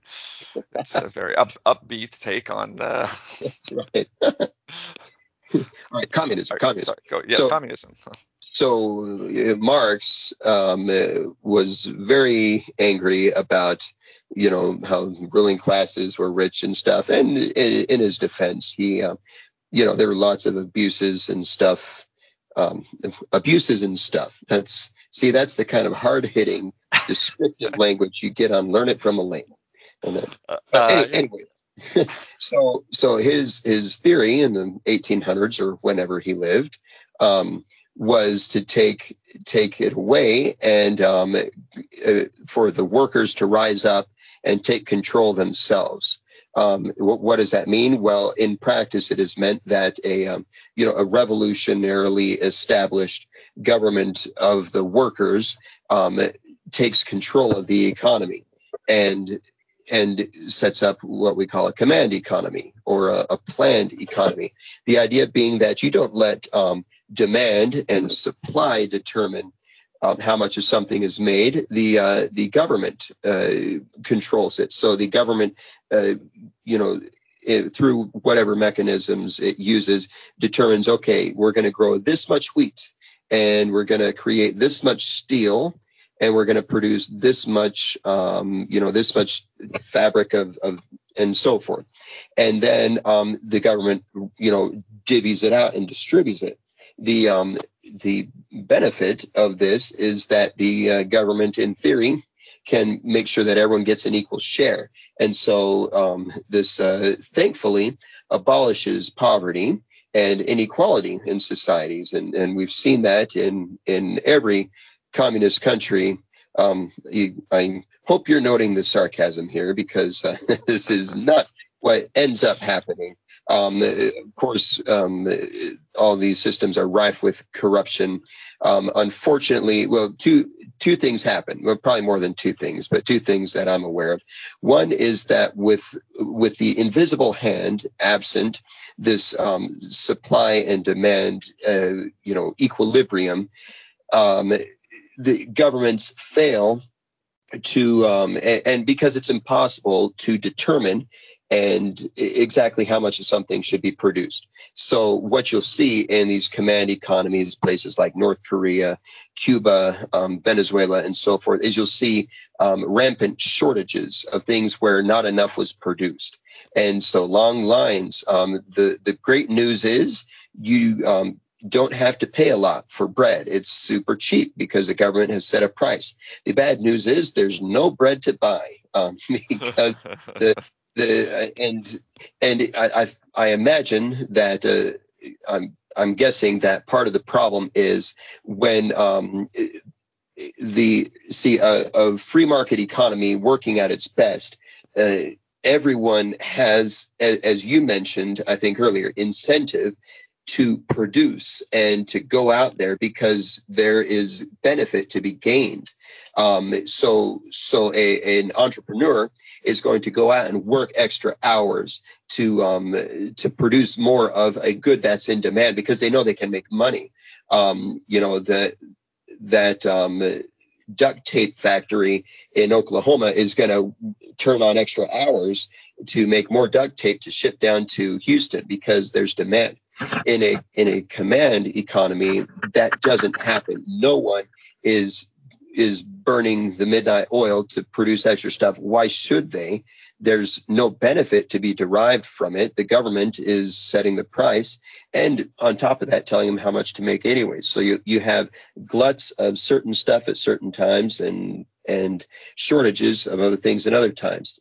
It's a very up, upbeat take on. Uh... (laughs) right. All right, communism. communism. Sorry, go, yes, so, communism. So uh, Marx um, uh, was very angry about you know how ruling classes were rich and stuff, and in, in his defense, he uh, you know there were lots of abuses and stuff, um, abuses and stuff. That's see that's the kind of hard hitting descriptive (laughs) language you get on Learn It from Elaine. And then, uh, uh anyway, (laughs) so so his his theory in the 1800s or whenever he lived um, was to take take it away and um, uh, for the workers to rise up and take control themselves. Um, what, what, does that mean? Well, in practice, it has meant that a um, you know a revolutionarily established government of the workers um, takes control of the economy and and sets up what we call a command economy or a, a planned economy. The idea being that you don't let um, demand and supply determine um, how much of something is made. The uh, the government uh, controls it. So the government, uh, you know, it, through whatever mechanisms it uses, determines okay, we're going to grow this much wheat, and we're going to create this much steel, and we're going to produce this much, um, you know, this much fabric of, of and so forth. And then um, the government, you know, divvies it out and distributes it. The um, the benefit of this is that the uh, government, in theory, can make sure that everyone gets an equal share. And so um, this, uh, thankfully, abolishes poverty and inequality in societies, and, and we've seen that in in every communist country. Um, you, I hope you're noting the sarcasm here because uh, (laughs) this is not what ends up happening. Um, of course, um, all these systems are rife with corruption. Um, unfortunately, well, two two things happen. Well, probably more than two things, but two things that I'm aware of. One is that with with the invisible hand absent, this um, supply and demand, uh, you know, equilibrium, um, the governments fail to um, and, because it's impossible to determine and exactly how much of something should be produced. So what you'll see in these command economies, places like North Korea, Cuba, um, Venezuela, and so forth, is you'll see um, rampant shortages of things where not enough was produced. And so long lines. Um, the the great news is you um, don't have to pay a lot for bread. It's super cheap because the government has set a price. The bad news is there's no bread to buy um, (laughs) because the the and and I I, I imagine that uh, I'm I'm guessing that part of the problem is when um, the see a, a, free market economy working at its best. Uh, everyone has, as you mentioned, I think earlier, incentive to produce and to go out there because there is benefit to be gained. Um, so, so a, an entrepreneur is going to go out and work extra hours to um, to produce more of a good that's in demand because they know they can make money. Um, you know that that um, duct tape factory in Oklahoma is going to turn on extra hours to make more duct tape to ship down to Houston because there's demand. In a in a command economy, that doesn't happen. No one is is burning the midnight oil to produce extra stuff. Why should they? There's no benefit to be derived from it. The government is setting the price, and on top of that, telling them how much to make anyway. So you you have gluts of certain stuff at certain times, and and shortages of other things at other times.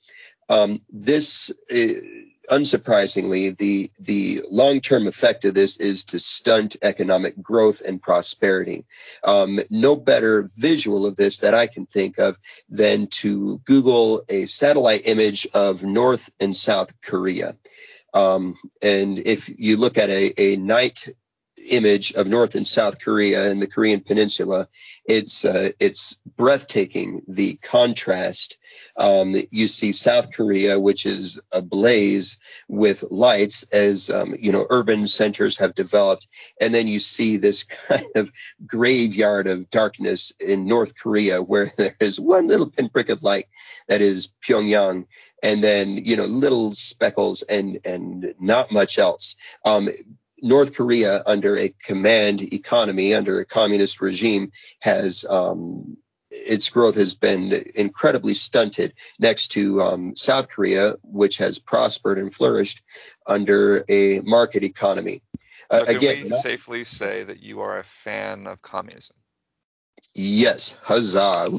Um, this. Uh, unsurprisingly, the the long term effect of this is to stunt economic growth and prosperity. Um, no better visual of this that I can think of than to Google a satellite image of North and South Korea. Um, and if you look at a, a night image of North and South Korea and the Korean Peninsula, it's uh, it's breathtaking. The contrast. Um, you see South Korea, which is ablaze with lights as um, you know urban centers have developed, and then you see this (laughs) kind of graveyard of darkness in North Korea, where (laughs) there is one little pinprick of light that is Pyongyang, and then you know little speckles and and not much else. Um, North Korea, under a command economy, under a communist regime, has um, its growth has been incredibly stunted next to um, South Korea, which has prospered and flourished under a market economy. So uh, can again, we safely say that you are a fan of communism? Yes, huzzah!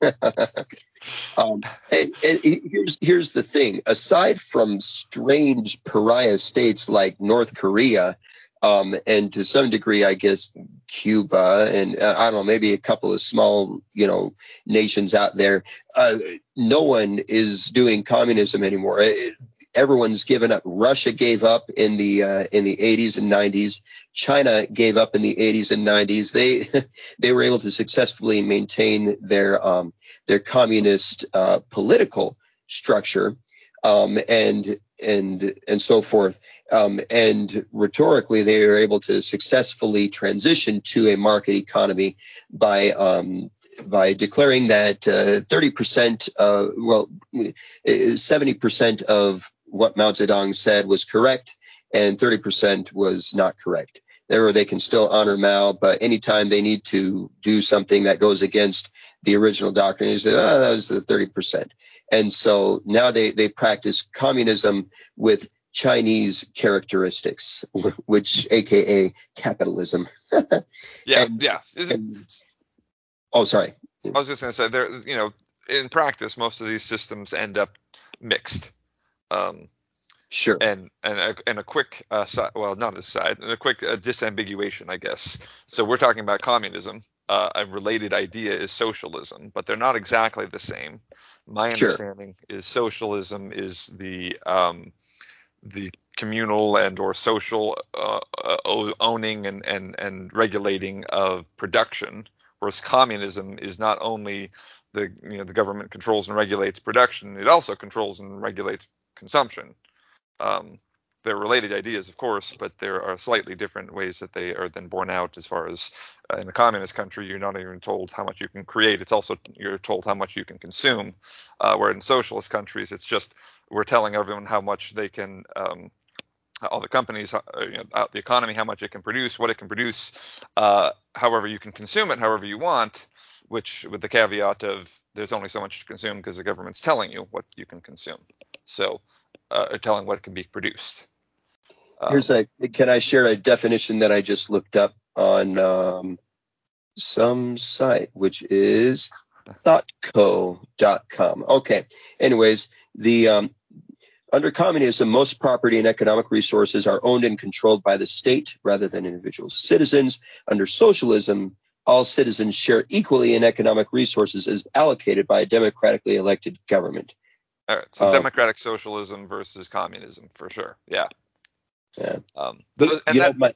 (laughs) um, and, and here's here's the thing: aside from strange pariah states like North Korea, um, and to some degree, I guess Cuba, and uh, I don't know, maybe a couple of small, you know, nations out there. Uh, no one is doing communism anymore. It, everyone's given up. Russia gave up in the uh, in the 80s and 90s. China gave up in the 80s and 90s. They (laughs) they were able to successfully maintain their um, their communist uh, political structure um, and and and so forth. Um, and rhetorically, they were able to successfully transition to a market economy by um, by declaring that uh, 30%, uh, well, 70% of what Mao Zedong said was correct and 30% was not correct. There, they can still honor Mao, but anytime they need to do something that goes against the original doctrine, they say, oh, that was the 30%. And so now they, they practice communism with Chinese characteristics, (laughs) which AKA capitalism. (laughs) yeah, and, yeah. And, oh, sorry. I was just going to say, there, you know, in practice, most of these systems end up mixed. Um, sure. And and a, and a quick uh, side, well, not a side, and a quick uh, disambiguation, I guess. So we're talking about communism. Uh, a related idea is socialism, but they're not exactly the same. My understanding sure. is socialism is the um, the communal and or social uh, uh, owning and, and and regulating of production, whereas communism is not only the you know the government controls and regulates production, it also controls and regulates consumption. Um, they're related ideas, of course, but there are slightly different ways that they are then borne out. As far as uh, in a communist country, you're not even told how much you can create; it's also you're told how much you can consume. Uh, where in socialist countries, it's just we're telling everyone how much they can. Um, all the companies, uh, you know, the economy, how much it can produce, what it can produce, uh, however you can consume it, however you want, which with the caveat of there's only so much to consume because the government's telling you what you can consume. So, uh, telling what can be produced. Um, Here's a. Can I share a definition that I just looked up on um, some site, which is thoughtco.com. Okay. Anyways, the um, under communism, most property and economic resources are owned and controlled by the state rather than individual citizens. Under socialism, all citizens share equally in economic resources as allocated by a democratically elected government. All right, so um, democratic socialism versus communism for sure. Yeah. Yeah. Um, those, and that, know, my,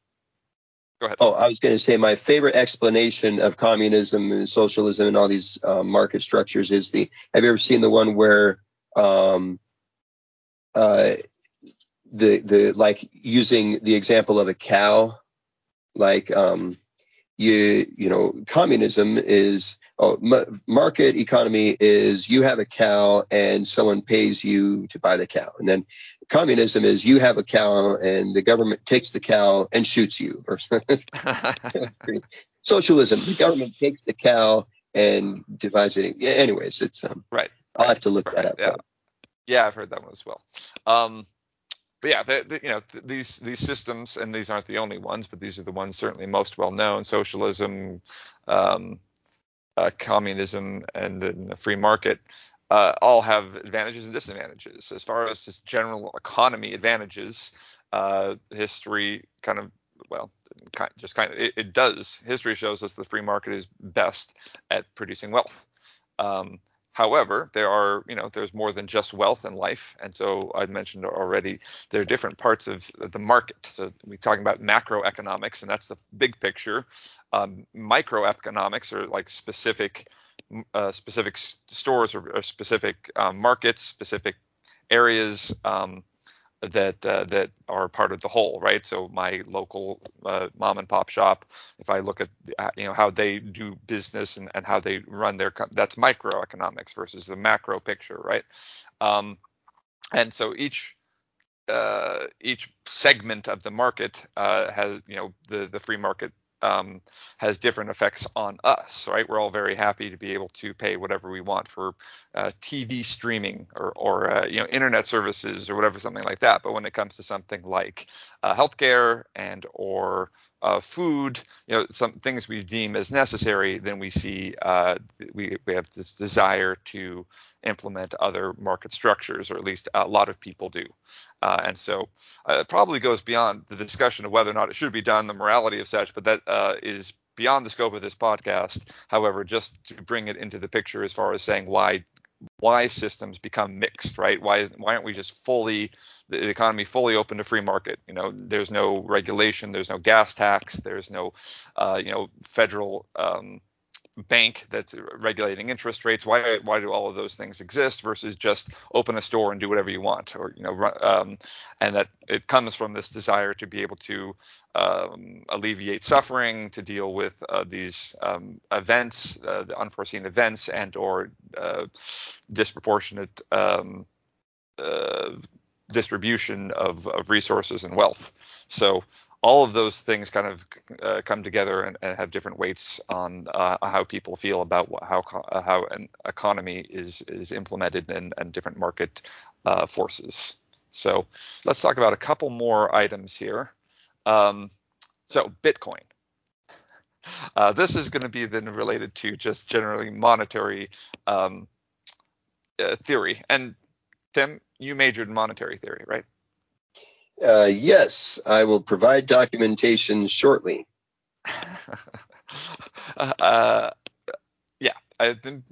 go ahead. Oh, I was going to say my favorite explanation of communism and socialism and all these uh, market structures is the. Have you ever seen the one where um, uh, the the like using the example of a cow, like um, you you know communism is oh, market economy is you have a cow and someone pays you to buy the cow. And then communism is you have a cow and the government takes the cow and shoots you. Or (laughs) socialism the government takes the cow and divides it. Anyways it's um right. I'll have to look that up. Yeah. yeah i've heard that one as well. Um but yeah, you know th- these these systems, and these aren't the only ones, but these are the ones certainly most well known: socialism, um, uh, communism, and the free market. Uh, all have advantages and disadvantages. As far as just general economy advantages, uh, history kind of well, just kind of it, it, does. History shows us the free market is best at producing wealth. Um, However, there are, you know, there's more than just wealth in life, and so I mentioned already there are different parts of the market. So we're talking about macroeconomics, and that's the big picture. Um, microeconomics are like specific, uh, specific stores or, or specific um, markets, specific areas. Um, that uh, that are part of the whole, right? So my local uh, mom and pop shop, if I look at uh, you know how they do business and, and how they run their that's microeconomics versus the macro picture, right? Um, and so each uh, each segment of the market uh, has you know the the free market um, has different effects on us, right? We're all very happy to be able to pay whatever we want for uh, TV streaming or, or uh, you know internet services or whatever, something like that. But when it comes to something like uh, healthcare and or uh, food, you know, some things we deem as necessary, then we see uh, we we have this desire to implement other market structures, or at least a lot of people do. Uh, and so uh, it probably goes beyond the discussion of whether or not it should be done, the morality of such, but that uh, is beyond the scope of this podcast. However, just to bring it into the picture as far as saying why why systems become mixed, right? Why is, why aren't we just fully the economy fully open to free market? You know, there's no regulation, there's no gas tax, there's no uh, you know federal um, bank that's regulating interest rates. Why why do all of those things exist versus just open a store and do whatever you want, or you know, um, and that it comes from this desire to be able to um, alleviate suffering, to deal with uh, these um, events, uh, the unforeseen events, and or uh, disproportionate um, uh, distribution of, of resources and wealth. So all of those things kind of uh, come together and, and, have different weights on uh, how people feel about how uh, how an economy is is implemented and, and different market uh, forces. So let's talk about a couple more items here. Um, so Bitcoin. Uh, this is going to be then related to just generally monetary um, uh, theory. And Tim, you majored in monetary theory, right? Uh, yes, I will provide documentation shortly. (laughs) uh, yeah, I think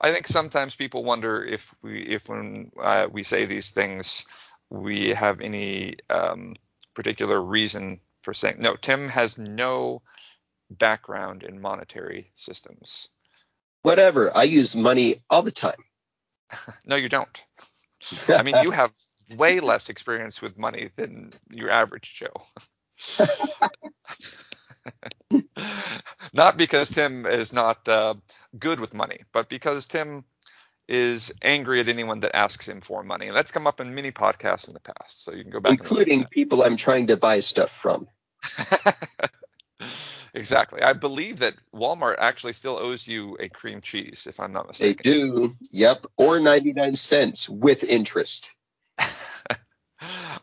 I think sometimes people wonder if we if when uh, we say these things we have any um, particular reason for saying no. Tim has no background in monetary systems. Whatever. I use money all the time. (laughs) no, you don't. (laughs) I mean, you have way less experience with money than your average Joe. (laughs) not because Tim is not uh, good with money, but because Tim is angry at anyone that asks him for money. And that's come up in many podcasts in the past. So you can go back. Including people I'm trying to buy stuff from. (laughs) exactly. I believe that Walmart actually still owes you a cream cheese, if I'm not mistaken. They do. Yep. Or 99 cents with interest.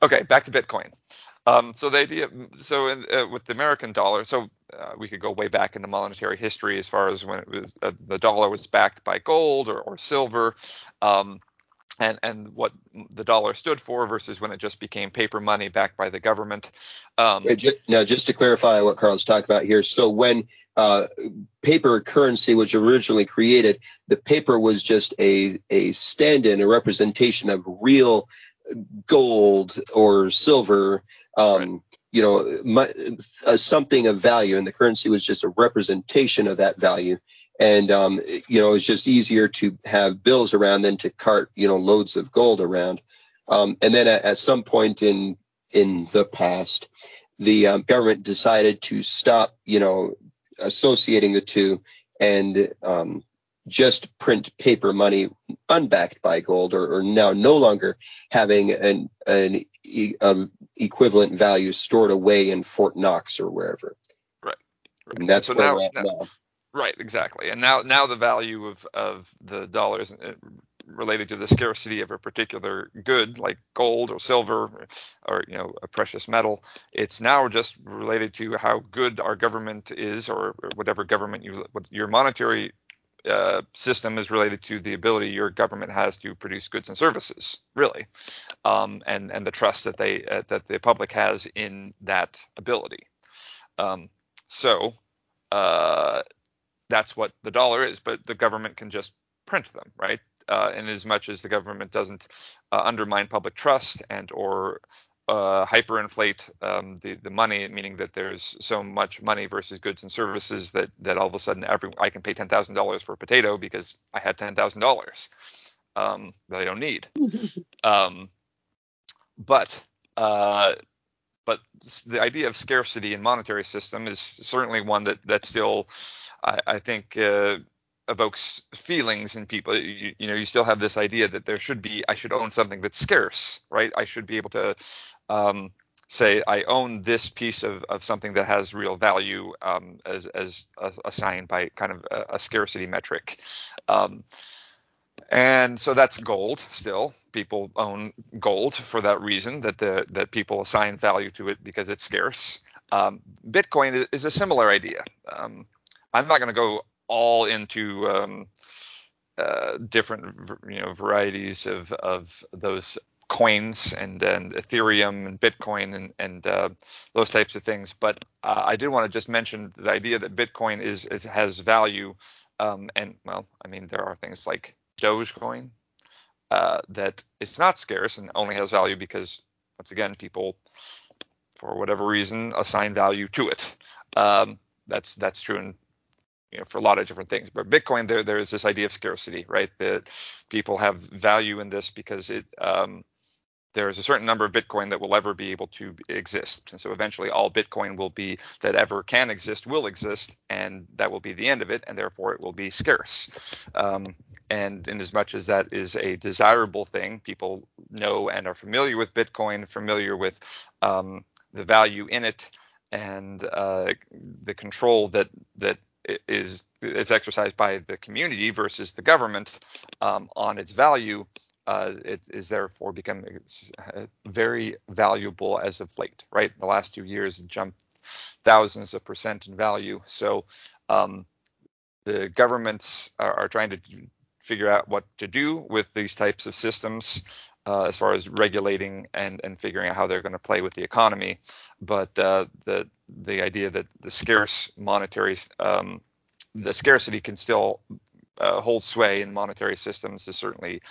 Okay, back to Bitcoin. Um, so the idea, so in, uh, with the American dollar, so uh, we could go way back into monetary history as far as when it was uh, the dollar was backed by gold or, or silver, um, and and what the dollar stood for versus when it just became paper money backed by the government. Um, now, just to clarify what Carl's talking about here, so when uh, paper currency was originally created, the paper was just a a stand-in, a representation of real gold or silver, um, right. you know, my, uh, something of value, and the currency was just a representation of that value. And um, you know, it's just easier to have bills around than to cart, you know, loads of gold around. Um, and then at, at, some point in in the past, the um, government decided to stop, you know, associating the two and um, just print paper money unbacked by gold or, or now no longer having an, an e- um, equivalent value stored away in Fort Knox or wherever. Right. right. And that's so where now, we're at now, now. Right, exactly. And now now the value of, of the dollars uh, related to the scarcity of a particular good like gold or silver or you know a precious metal it's now just related to how good our government is or whatever government you your monetary uh, system is related to the ability your government has to produce goods and services, really, um, and and the trust that they uh, that the public has in that ability. Um, so uh, that's what the dollar is, but the government can just print them, right? Uh, in as much as the government doesn't uh, undermine public trust and or uh, hyperinflate um, the the money, meaning that there's so much money versus goods and services that that all of a sudden every I can pay ten thousand dollars for a potato because I had ten thousand um, dollars that I don't need. (laughs) um, but uh, but the idea of scarcity in monetary system is certainly one that that still I, I think uh, evokes feelings in people. You, you, know, you still have this idea that there should be I should own something that's scarce, right? I should be able to um, say I own this piece of, of something that has real value um, as as assigned by kind of a, a scarcity metric. Um, and so that's gold still. People own gold for that reason that the that people assign value to it because it's scarce. Um, bitcoin is a similar idea. Um, i'm not going to go all into um, uh, different you know varieties of of those coins and and ethereum and bitcoin and and uh, those types of things but uh, i did want to just mention the idea that bitcoin is, is has value um, and well i mean there are things like Dogecoin uh, not scarce and only has value because, once again, people, for whatever reason, assign value to it. Um, that's that's true in you know, for a lot of different things. But Bitcoin, there there is this idea of scarcity, right? That people have value in this because it um, there's a certain number of Bitcoin that will ever be able to exist. And so eventually all Bitcoin will be that ever can exist will exist, and that will be the end of it, and therefore it will be scarce. Um, and in as much as that is a desirable thing, people know and are familiar with Bitcoin, familiar with um, the value in it, and uh, the control that that is is exercised by the community versus the government um, on its value uh, it is therefore becoming uh, very valuable as of late, right? The last two years it jumped thousands of percent in value. So um, the governments are, are, trying to figure out what to do with these types of systems uh, as far as regulating and, and figuring out how they're going to play with the economy. But uh, the the idea that the scarce monetary um, the scarcity can still uh, hold sway in monetary systems is certainly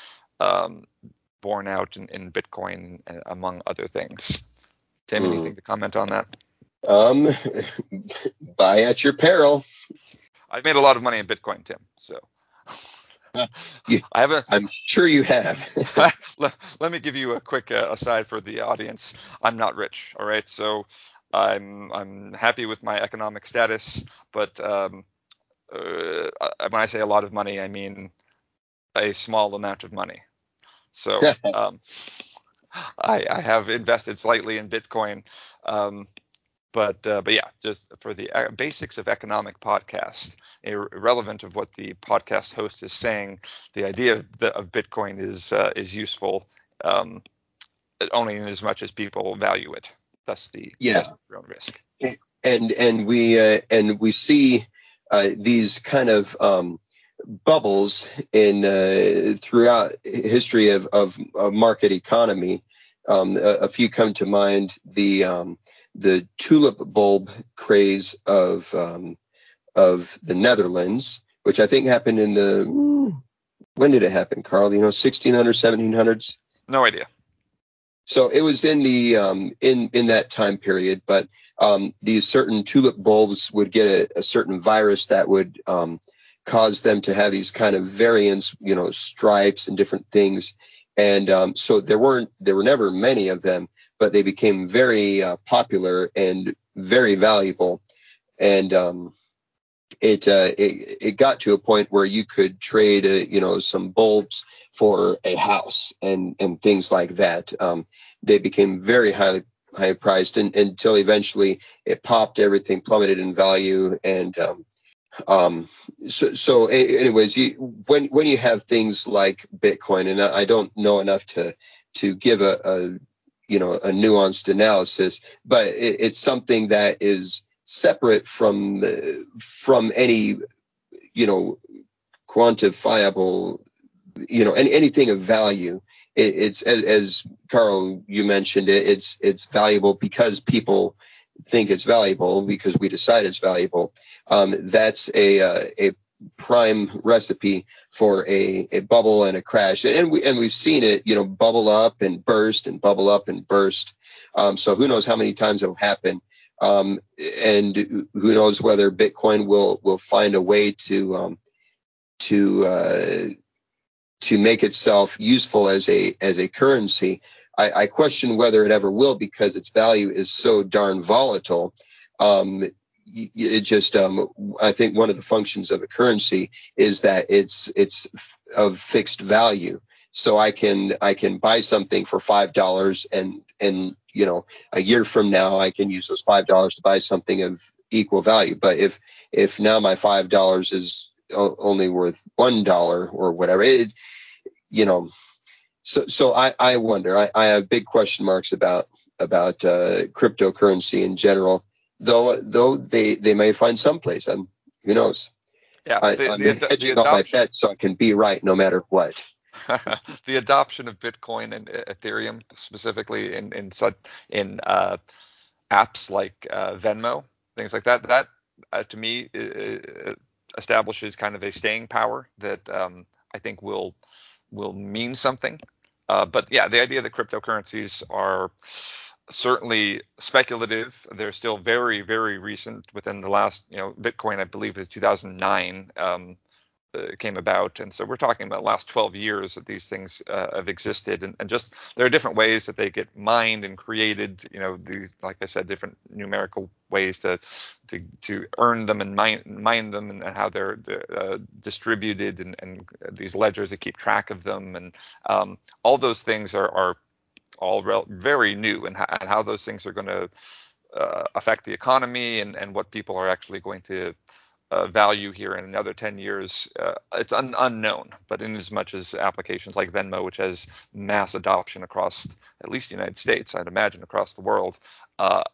um, borne out in, in, Bitcoin, among other things. Tim, mm. anything to comment on that? Um, (laughs) buy at your peril. I've made a lot of money in Bitcoin, Tim. So (laughs) you, I have a. I'm sure you have. (laughs) let, let, me give you a quick uh, aside for the audience. I'm not rich. All right, so I'm I'm happy with my economic status, but um, uh, when I say a lot of money, I mean a small amount of money. So (laughs) um, I, I, have invested slightly in Bitcoin, um, but uh, but yeah, just for the uh, basics of economic podcast, irrelevant of what the podcast host is saying, the idea of, the, of Bitcoin is uh, is useful um, only in as much as people value it. Thus the yeah own risk. And and we uh, and we see uh, these kind of um, bubbles in uh, throughout history of, of, of market economy. Um, a, a, few come to mind. The um, the tulip bulb craze of um, of the Netherlands, which I think happened in the when did it happen, Carl? You know, 1600s, 1700s. No idea. So it was in the um, in in that time period, but um, these certain tulip bulbs would get a, a certain virus that would um, caused them to have these kind of variants, you know, stripes and different things. And um, so there weren't, there were never many of them, but they became very uh, popular and very valuable. And um, it, uh, it, it got to a point where you could trade, uh, you know, some bulbs for a house and and things like that. Um, they became very highly high priced and, until eventually it popped, everything plummeted in value, and um, um, so, so anyways, you, when when you have things like Bitcoin, and I don't know enough to to give a, a you know a nuanced analysis, but it, it's something that is separate from from any you know quantifiable you know any, anything of value. It, it's as, as Carl you mentioned it, it's it's valuable because people think it's valuable because we decide it's valuable. Um, that's a, uh, a prime recipe for a, a bubble and a crash. And we and we've seen it, you know, bubble up and burst and bubble up and burst. Um, so who knows how many times it'll happen. Um, and who knows whether Bitcoin will will find a way to um, to uh, to make itself useful as a as a currency. I, I, question whether it ever will because its value is so darn volatile. Um, it just um, I think one of the functions of a currency is that it's it's of fixed value. So I can I can buy something for five dollars and and you know a year from now I can use those five dollars to buy something of equal value. But if if now my five dollars is only worth one dollar or whatever, it you know so so I I wonder I, I have big question marks about about uh, cryptocurrency in general though though they they may find some place and who knows yeah I, the, I'm the, hedging the my bet so I can be right no matter what (laughs) the adoption of Bitcoin and Ethereum specifically in in in uh, apps like uh, Venmo, things like that. That uh, to me establishes kind of a staying power that um, I think will will mean something. Uh, but yeah, the idea that cryptocurrencies are certainly speculative. They're still very, very recent. Within the last, you know, Bitcoin, I believe, is 2009. Um, uh, came about. And so we're talking about last 12 years that these things uh, have existed, and, and, just there are different ways that they get mined and created. You know, these, like I said, different numerical ways to to, to earn them and mine, mine them, and how they're uh, distributed, and, and, these ledgers that keep track of them, and um, all those things are, are all rel- very new, and, and, how those things are going to uh, affect the economy, and, and what people are actually going to uh, value here in another 10 years, uh, it's un- unknown. But in as much as applications like Venmo, which has mass adoption across at least the United States, I'd imagine across the world, uh,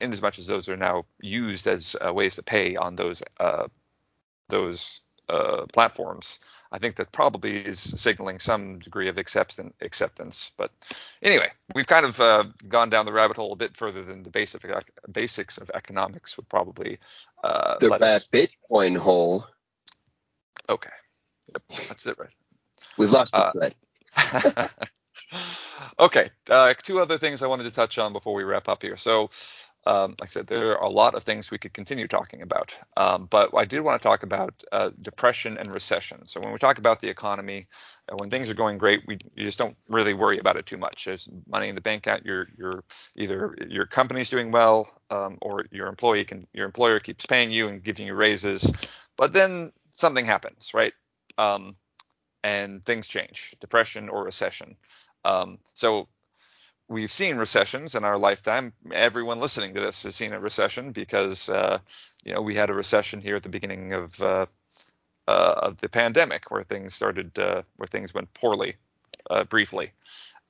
in as much as those are now used as uh, ways to pay on those uh, those uh, platforms, I think that probably is signaling some degree of acceptance. acceptance. But anyway, we've kind of uh, gone down the rabbit hole a bit further than the basic basics of economics would probably. Uh, the us... Bitcoin hole. Okay, yep, that's it, right? We've lost the uh, (laughs) okay, uh, two other things I wanted to touch on before we wrap up here. So um, like I said, there are a lot of things we could continue talking about, um, but I did want to talk about uh, depression and recession. So when we talk about the economy, uh, when things are going great, we you just don't really worry about it too much. There's money in the bank account. Your your either your company's doing well, um, or your employee can your employer keeps paying you and giving you raises, but then something happens, right? Um, and things change, depression or recession. Um, so we've seen recessions in our lifetime. Everyone listening to this has seen a recession because uh, you know we had a recession here at the beginning of uh, uh, of the pandemic where things started uh, where things went poorly uh, briefly.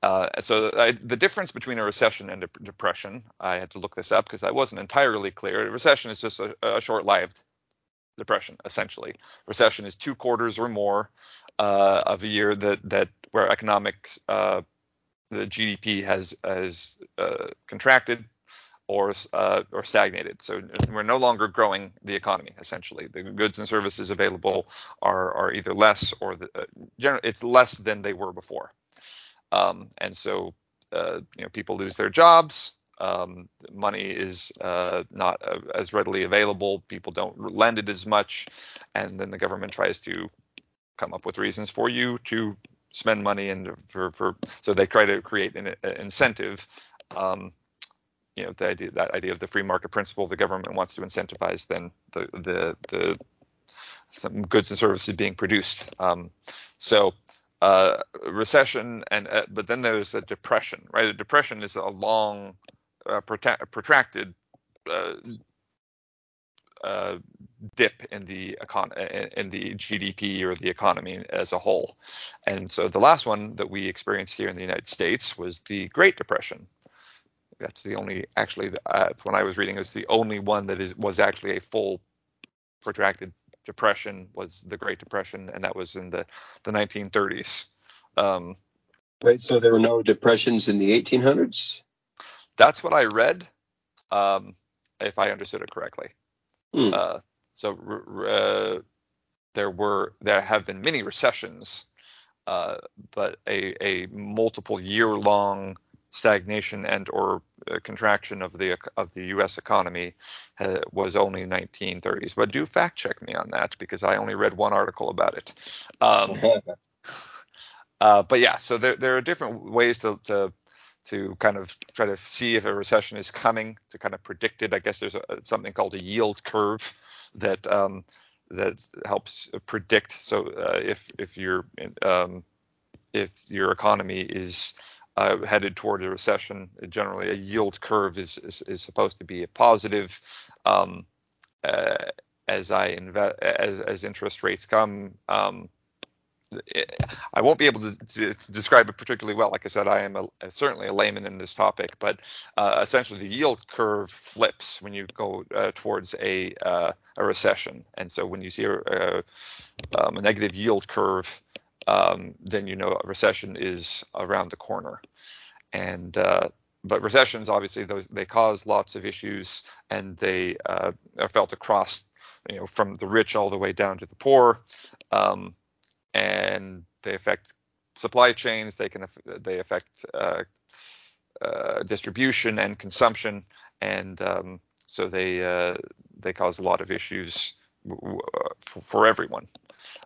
Uh, so I, the difference between a recession and a depression, I had to look this up because I wasn't entirely clear. A recession is just a, a short-lived depression, essentially. Recession is two quarters or more of a year that that where economics the GDP has has uh, contracted or uh, or stagnated. So we're no longer growing the economy. Essentially, the goods and services available are are either less or the, uh, it's less than they were before. Um, and so uh, you know people lose their jobs. Um, money is uh, not uh, as readily available. People don't lend it as much, and then the government tries to come up with reasons for you to spend money and for, for so they try to create an, an incentive um, you know the idea that idea of the free market principle the government wants to incentivize then the the the, the goods and services being produced. Um, so uh, recession and uh, but then there's a depression right? A depression is a long uh, protracted uh, uh, dip in the econ- in the GDP or the economy as a whole. And so the last one that we experienced here in the United States was the Great Depression. That's the only actually uh, when I was reading it was the only one that is was actually a full protracted depression was the Great Depression, and that was in the the 1930s. Um, right. So there were no depressions in the 1800s. That's what I read, um, if I understood it correctly. Hmm. Uh, so uh, there were there have been many recessions, uh, but a, a multiple year long stagnation and or uh, contraction of the of the U.S. economy uh, was only 1930s. But do fact check me on that because I only read one article about it. Um, (laughs) uh, but yeah, so there there are different ways to, to to kind of try to see if a recession is coming to kind of predict it. I guess there's a, something called a yield curve that um, that helps predict. So uh, if if your um, if your economy is uh, headed toward a recession, generally a yield curve is is, is supposed to be a positive. Um, uh, as I as as interest rates come, um, I won't be able to, to, describe it particularly well. Like I said, I am a, certainly a layman in this topic, but uh, essentially the yield curve flips when you go uh, towards a uh, a recession. And so when you see a, a, um, a negative yield curve, um, then you know a recession is around the corner. And uh, but recessions obviously those they cause lots of issues, and they uh, are felt across you know from the rich all the way down to the poor. Um, and they affect supply chains. They can they affect uh, uh, distribution and consumption, and um, so they uh, they cause a lot of issues w- for, everyone.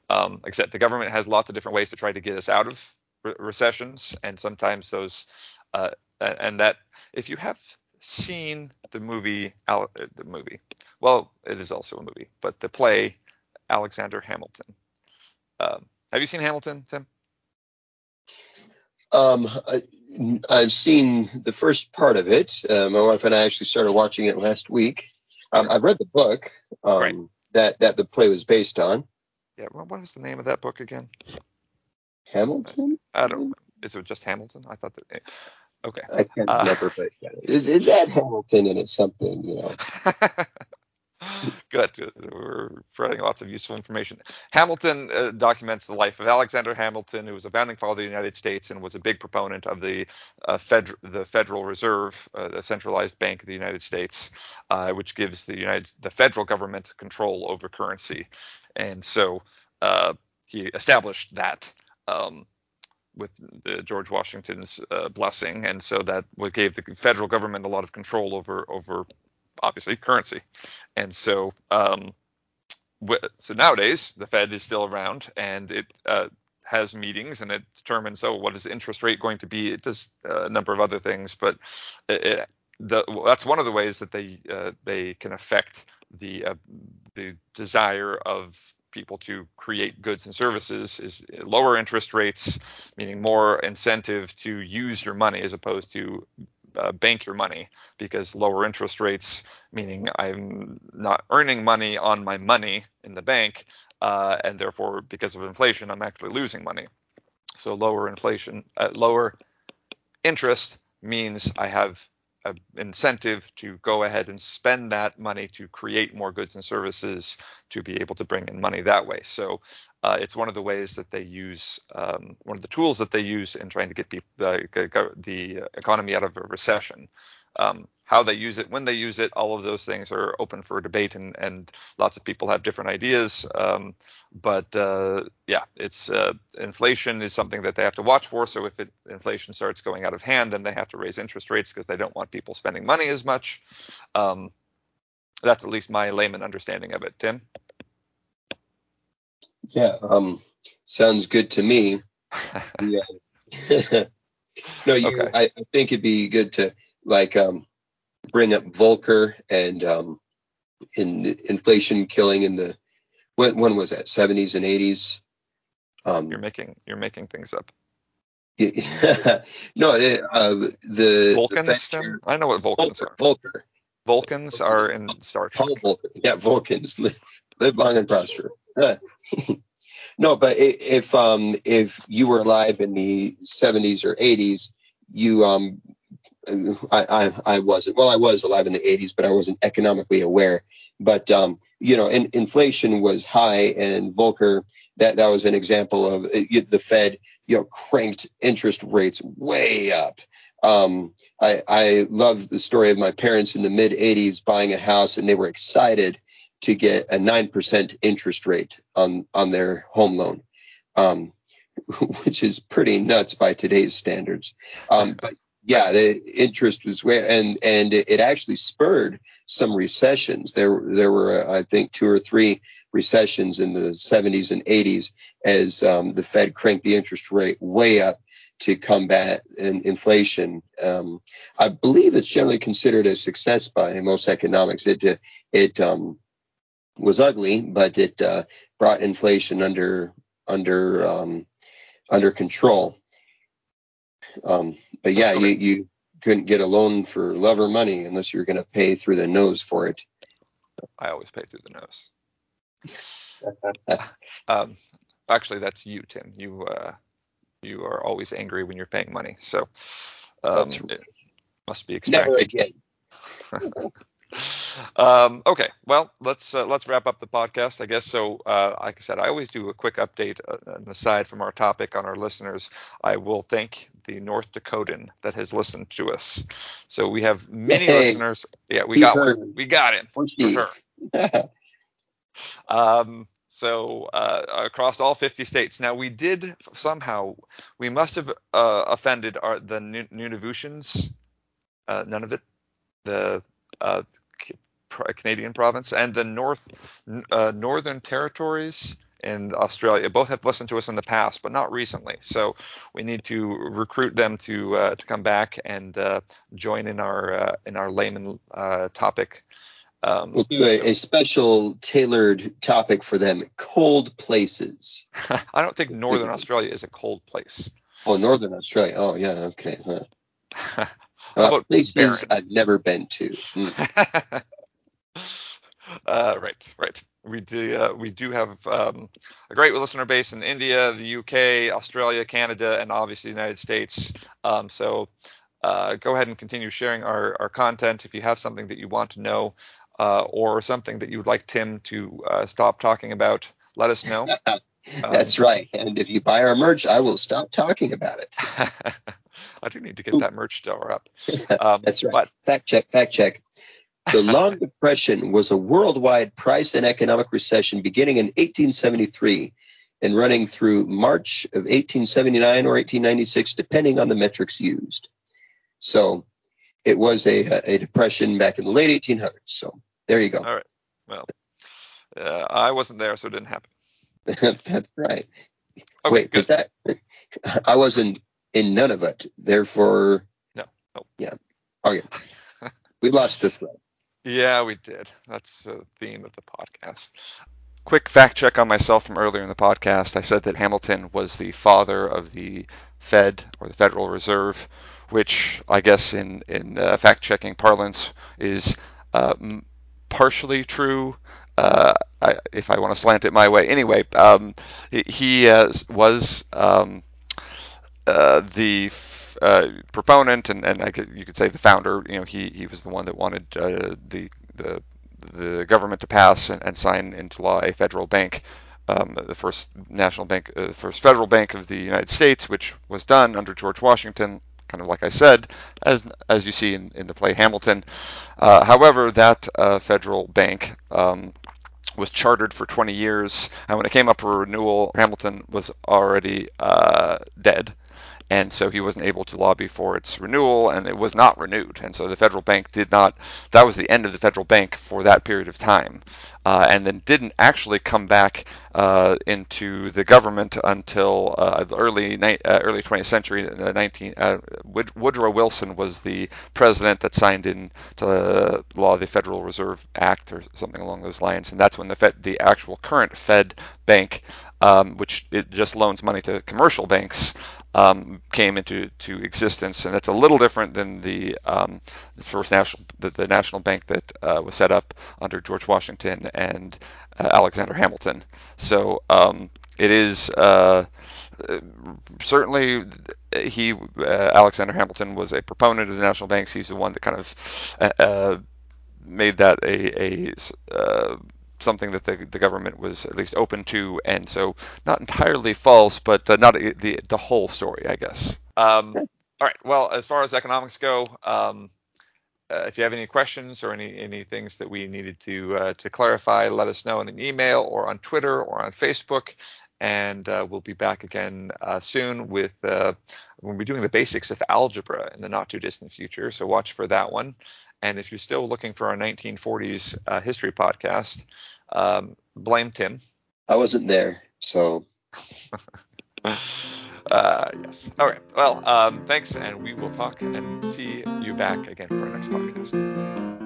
Um, except the government has lots of different ways to try to get us out of re- recessions, and sometimes those uh, and that if you have seen the movie the movie well it is also a movie but the play alexander hamilton um, have you seen Hamilton, Tim? Um, I, have seen the first part of it. Uh, my wife and I actually started watching it last week. Um, I've read the book um, right. that that the play was based on. Yeah, well, what is the name of that book again? Hamilton. I don't. Is it just Hamilton? I thought that. Eh, okay. I can't uh, remember, but it, it's at Hamilton and it's something, you know. (laughs) (laughs) Good. We're spreading lots of useful information. Hamilton uh, documents the life of Alexander Hamilton, who was a founding father of the United States and was a big proponent of the uh, Fed, the Federal Reserve, uh, the centralized bank of the United States, uh, which gives the United the federal government control over currency. And so uh, he established that. Um, with George Washington's uh, blessing, and so that gave the federal government a lot of control over over obviously currency. And so, um, so nowadays the Fed is still around and it uh, has meetings and it determines so what is the interest rate going to be. It does uh, a number of other things, but it, it, the, that's one of the ways that they uh, they can affect the uh, the desire of people to create goods and services is lower interest rates, meaning more incentive to use your money as opposed to uh, bank your money because lower interest rates, meaning I'm not earning money on my money in the bank, uh, and therefore because of inflation, I'm actually losing money. So lower inflation, uh, lower interest means I have an incentive to go ahead and spend that money to create more goods and services to be able to bring in money that way. So uh, it's one of the ways that they use, um, one of the tools that they use in trying to get people, uh, the economy out of a recession. Um, how they use it, when they use it, all of those things are open for debate, and, and lots of people have different ideas. Um, but uh, yeah, it's uh, inflation is something that they have to watch for. So if it, inflation starts going out of hand, then they have to raise interest rates because they don't want people spending money as much. Um, that's at least my layman understanding of it. Tim. Yeah, um, sounds good to me. (laughs) yeah. (laughs) no, you. Okay. I, I, think it'd be good to like um, bring up Volcker and um, in inflation killing in the when when was that 70s and 80s. Um, you're making you're making things up. Yeah, (laughs) no, uh, the Vulcans. The I know what Vulcans Volcker, are. Volcker. Vulcans are in Star Trek. Vulcan. Yeah, Vulcans live, live long and prosper. No, but if um if you were alive in the 70s or 80s, you um I, I I wasn't well I was alive in the 80s, but I wasn't economically aware. But um you know, in, inflation was high, and Volcker that that was an example of uh, the Fed you know cranked interest rates way up. Um, I, I love the story of my parents in the mid 80s buying a house and they were excited to get a 9% interest rate on, on their home loan, um, (laughs) which is pretty nuts by today's standards. Um, but yeah, the interest was where, and, and it actually spurred some recessions. There, there were, I think, two or three recessions in the 70s and 80s as um, the Fed cranked the interest rate way up to combat inflation. Um, I believe it's generally considered a success by most economics. It it um, was ugly, but it uh, brought inflation under under um, under control. Um, but yeah, you, you couldn't get a loan for love or money unless you're going to pay through the nose for it. I always pay through the nose. (laughs) um, actually, that's you, Tim. You uh, you are always angry when you're paying money, so um, it must be expected. Never again. (laughs) um, okay, well, let's uh, let's wrap up the podcast, I guess. So, uh, like I said, I always do a quick update uh, aside from our topic on our listeners. I will thank the North Dakotan that has listened to us. So we have many hey, listeners. Yeah, we got one. We got him her. (laughs) um, so uh, across all 50 states. Now we did somehow we must have uh, offended our the Nunavutians. Uh, none of it. The uh, Canadian province and the North uh, Northern Territories in Australia. Both have listened to us in the past, but not recently. So we need to recruit them to uh, to come back and uh, join in our uh, in our layman uh, topic. Um, we'll do a, so, a, special tailored topic for them: cold places. (laughs) I don't think Northern Australia is a cold place. Oh, Northern Australia. Oh, yeah. Okay. Huh. (laughs) uh, places I've never been to. Mm. (laughs) Uh, right, right. We do uh, we do have um, a great listener base in India, the UK, Australia, Canada, and obviously the United States. Um, so uh, go ahead and continue sharing our, our content. If you have something that you want to know uh, or something that you would like Tim to uh, stop talking about, let us know. (laughs) That's um, right. And if you buy our merch, I will stop talking about it. (laughs) I do need to get that merch store up. (laughs) Um, That's right. But, fact check, fact check. The Long Depression was a worldwide price and economic recession beginning in 1873 and running through March of 1879 or 1896, depending on the metrics used. So it was a, a depression back in the late 1800s. So there you go. All right. Well, uh, I wasn't there, so it didn't happen. (laughs) That's right. Okay, Wait, because that (laughs) I wasn't in none of it. Therefore, no. no. Yeah. Okay. (laughs) we lost the thread. Yeah, we did. That's the theme of the podcast. Quick fact check on myself from earlier in the podcast. I said that Hamilton was the father of the Fed or the Federal Reserve, which I guess in in uh, fact checking parlance is uh, partially true. Uh, I, if I want to slant it my way, anyway, um, he uh, was um, uh, the uh, proponent and, and I could, you could say the founder. You know, he, he was the one that wanted uh, the the the government to pass and, and sign into law a federal bank, um, the first national bank, uh, the first federal bank of the United States, which was done under George Washington. Kind of like I said, as as you see in, in the play Hamilton. Uh, however, that uh, federal bank um, was chartered for 20 years, and when it came up for renewal, Hamilton was already uh, dead and so he wasn't able to lobby for its renewal, and it was not renewed. And so the federal bank did not. That was the end of the federal bank for that period of time, uh, and then didn't actually come back uh, into the government until uh, the early uh, early 20th century. 19 uh, Woodrow Wilson was the president that signed into law the Federal Reserve Act or something along those lines, and that's when the Fed, the actual current Fed bank um, which it just loans money to commercial banks, um, came into to existence, and that's a little different than the, um, the first national the, the, national bank that uh, was set up under George Washington and uh, Alexander Hamilton. So um, it is uh, certainly he uh, Alexander Hamilton was a proponent of the national banks. He's the one that kind of uh, made that a, a uh, something that the, the government was at least open to, and so not entirely false, but uh, not the the whole story, I guess. Um, all right. Well, as far as economics go, um, uh, if you have any questions or any any things that we needed to uh, to clarify, let us know in an email or on Twitter or on Facebook. And uh, we'll be back again uh, soon with uh, we'll be doing the basics of algebra in the not too distant future. So watch for that one. And if you're still looking for our 1940s uh, history podcast, um, blame Tim. I wasn't there, so. (laughs) Uh, yes. All right. Well, um, thanks, and we will talk and see you back again for our next podcast.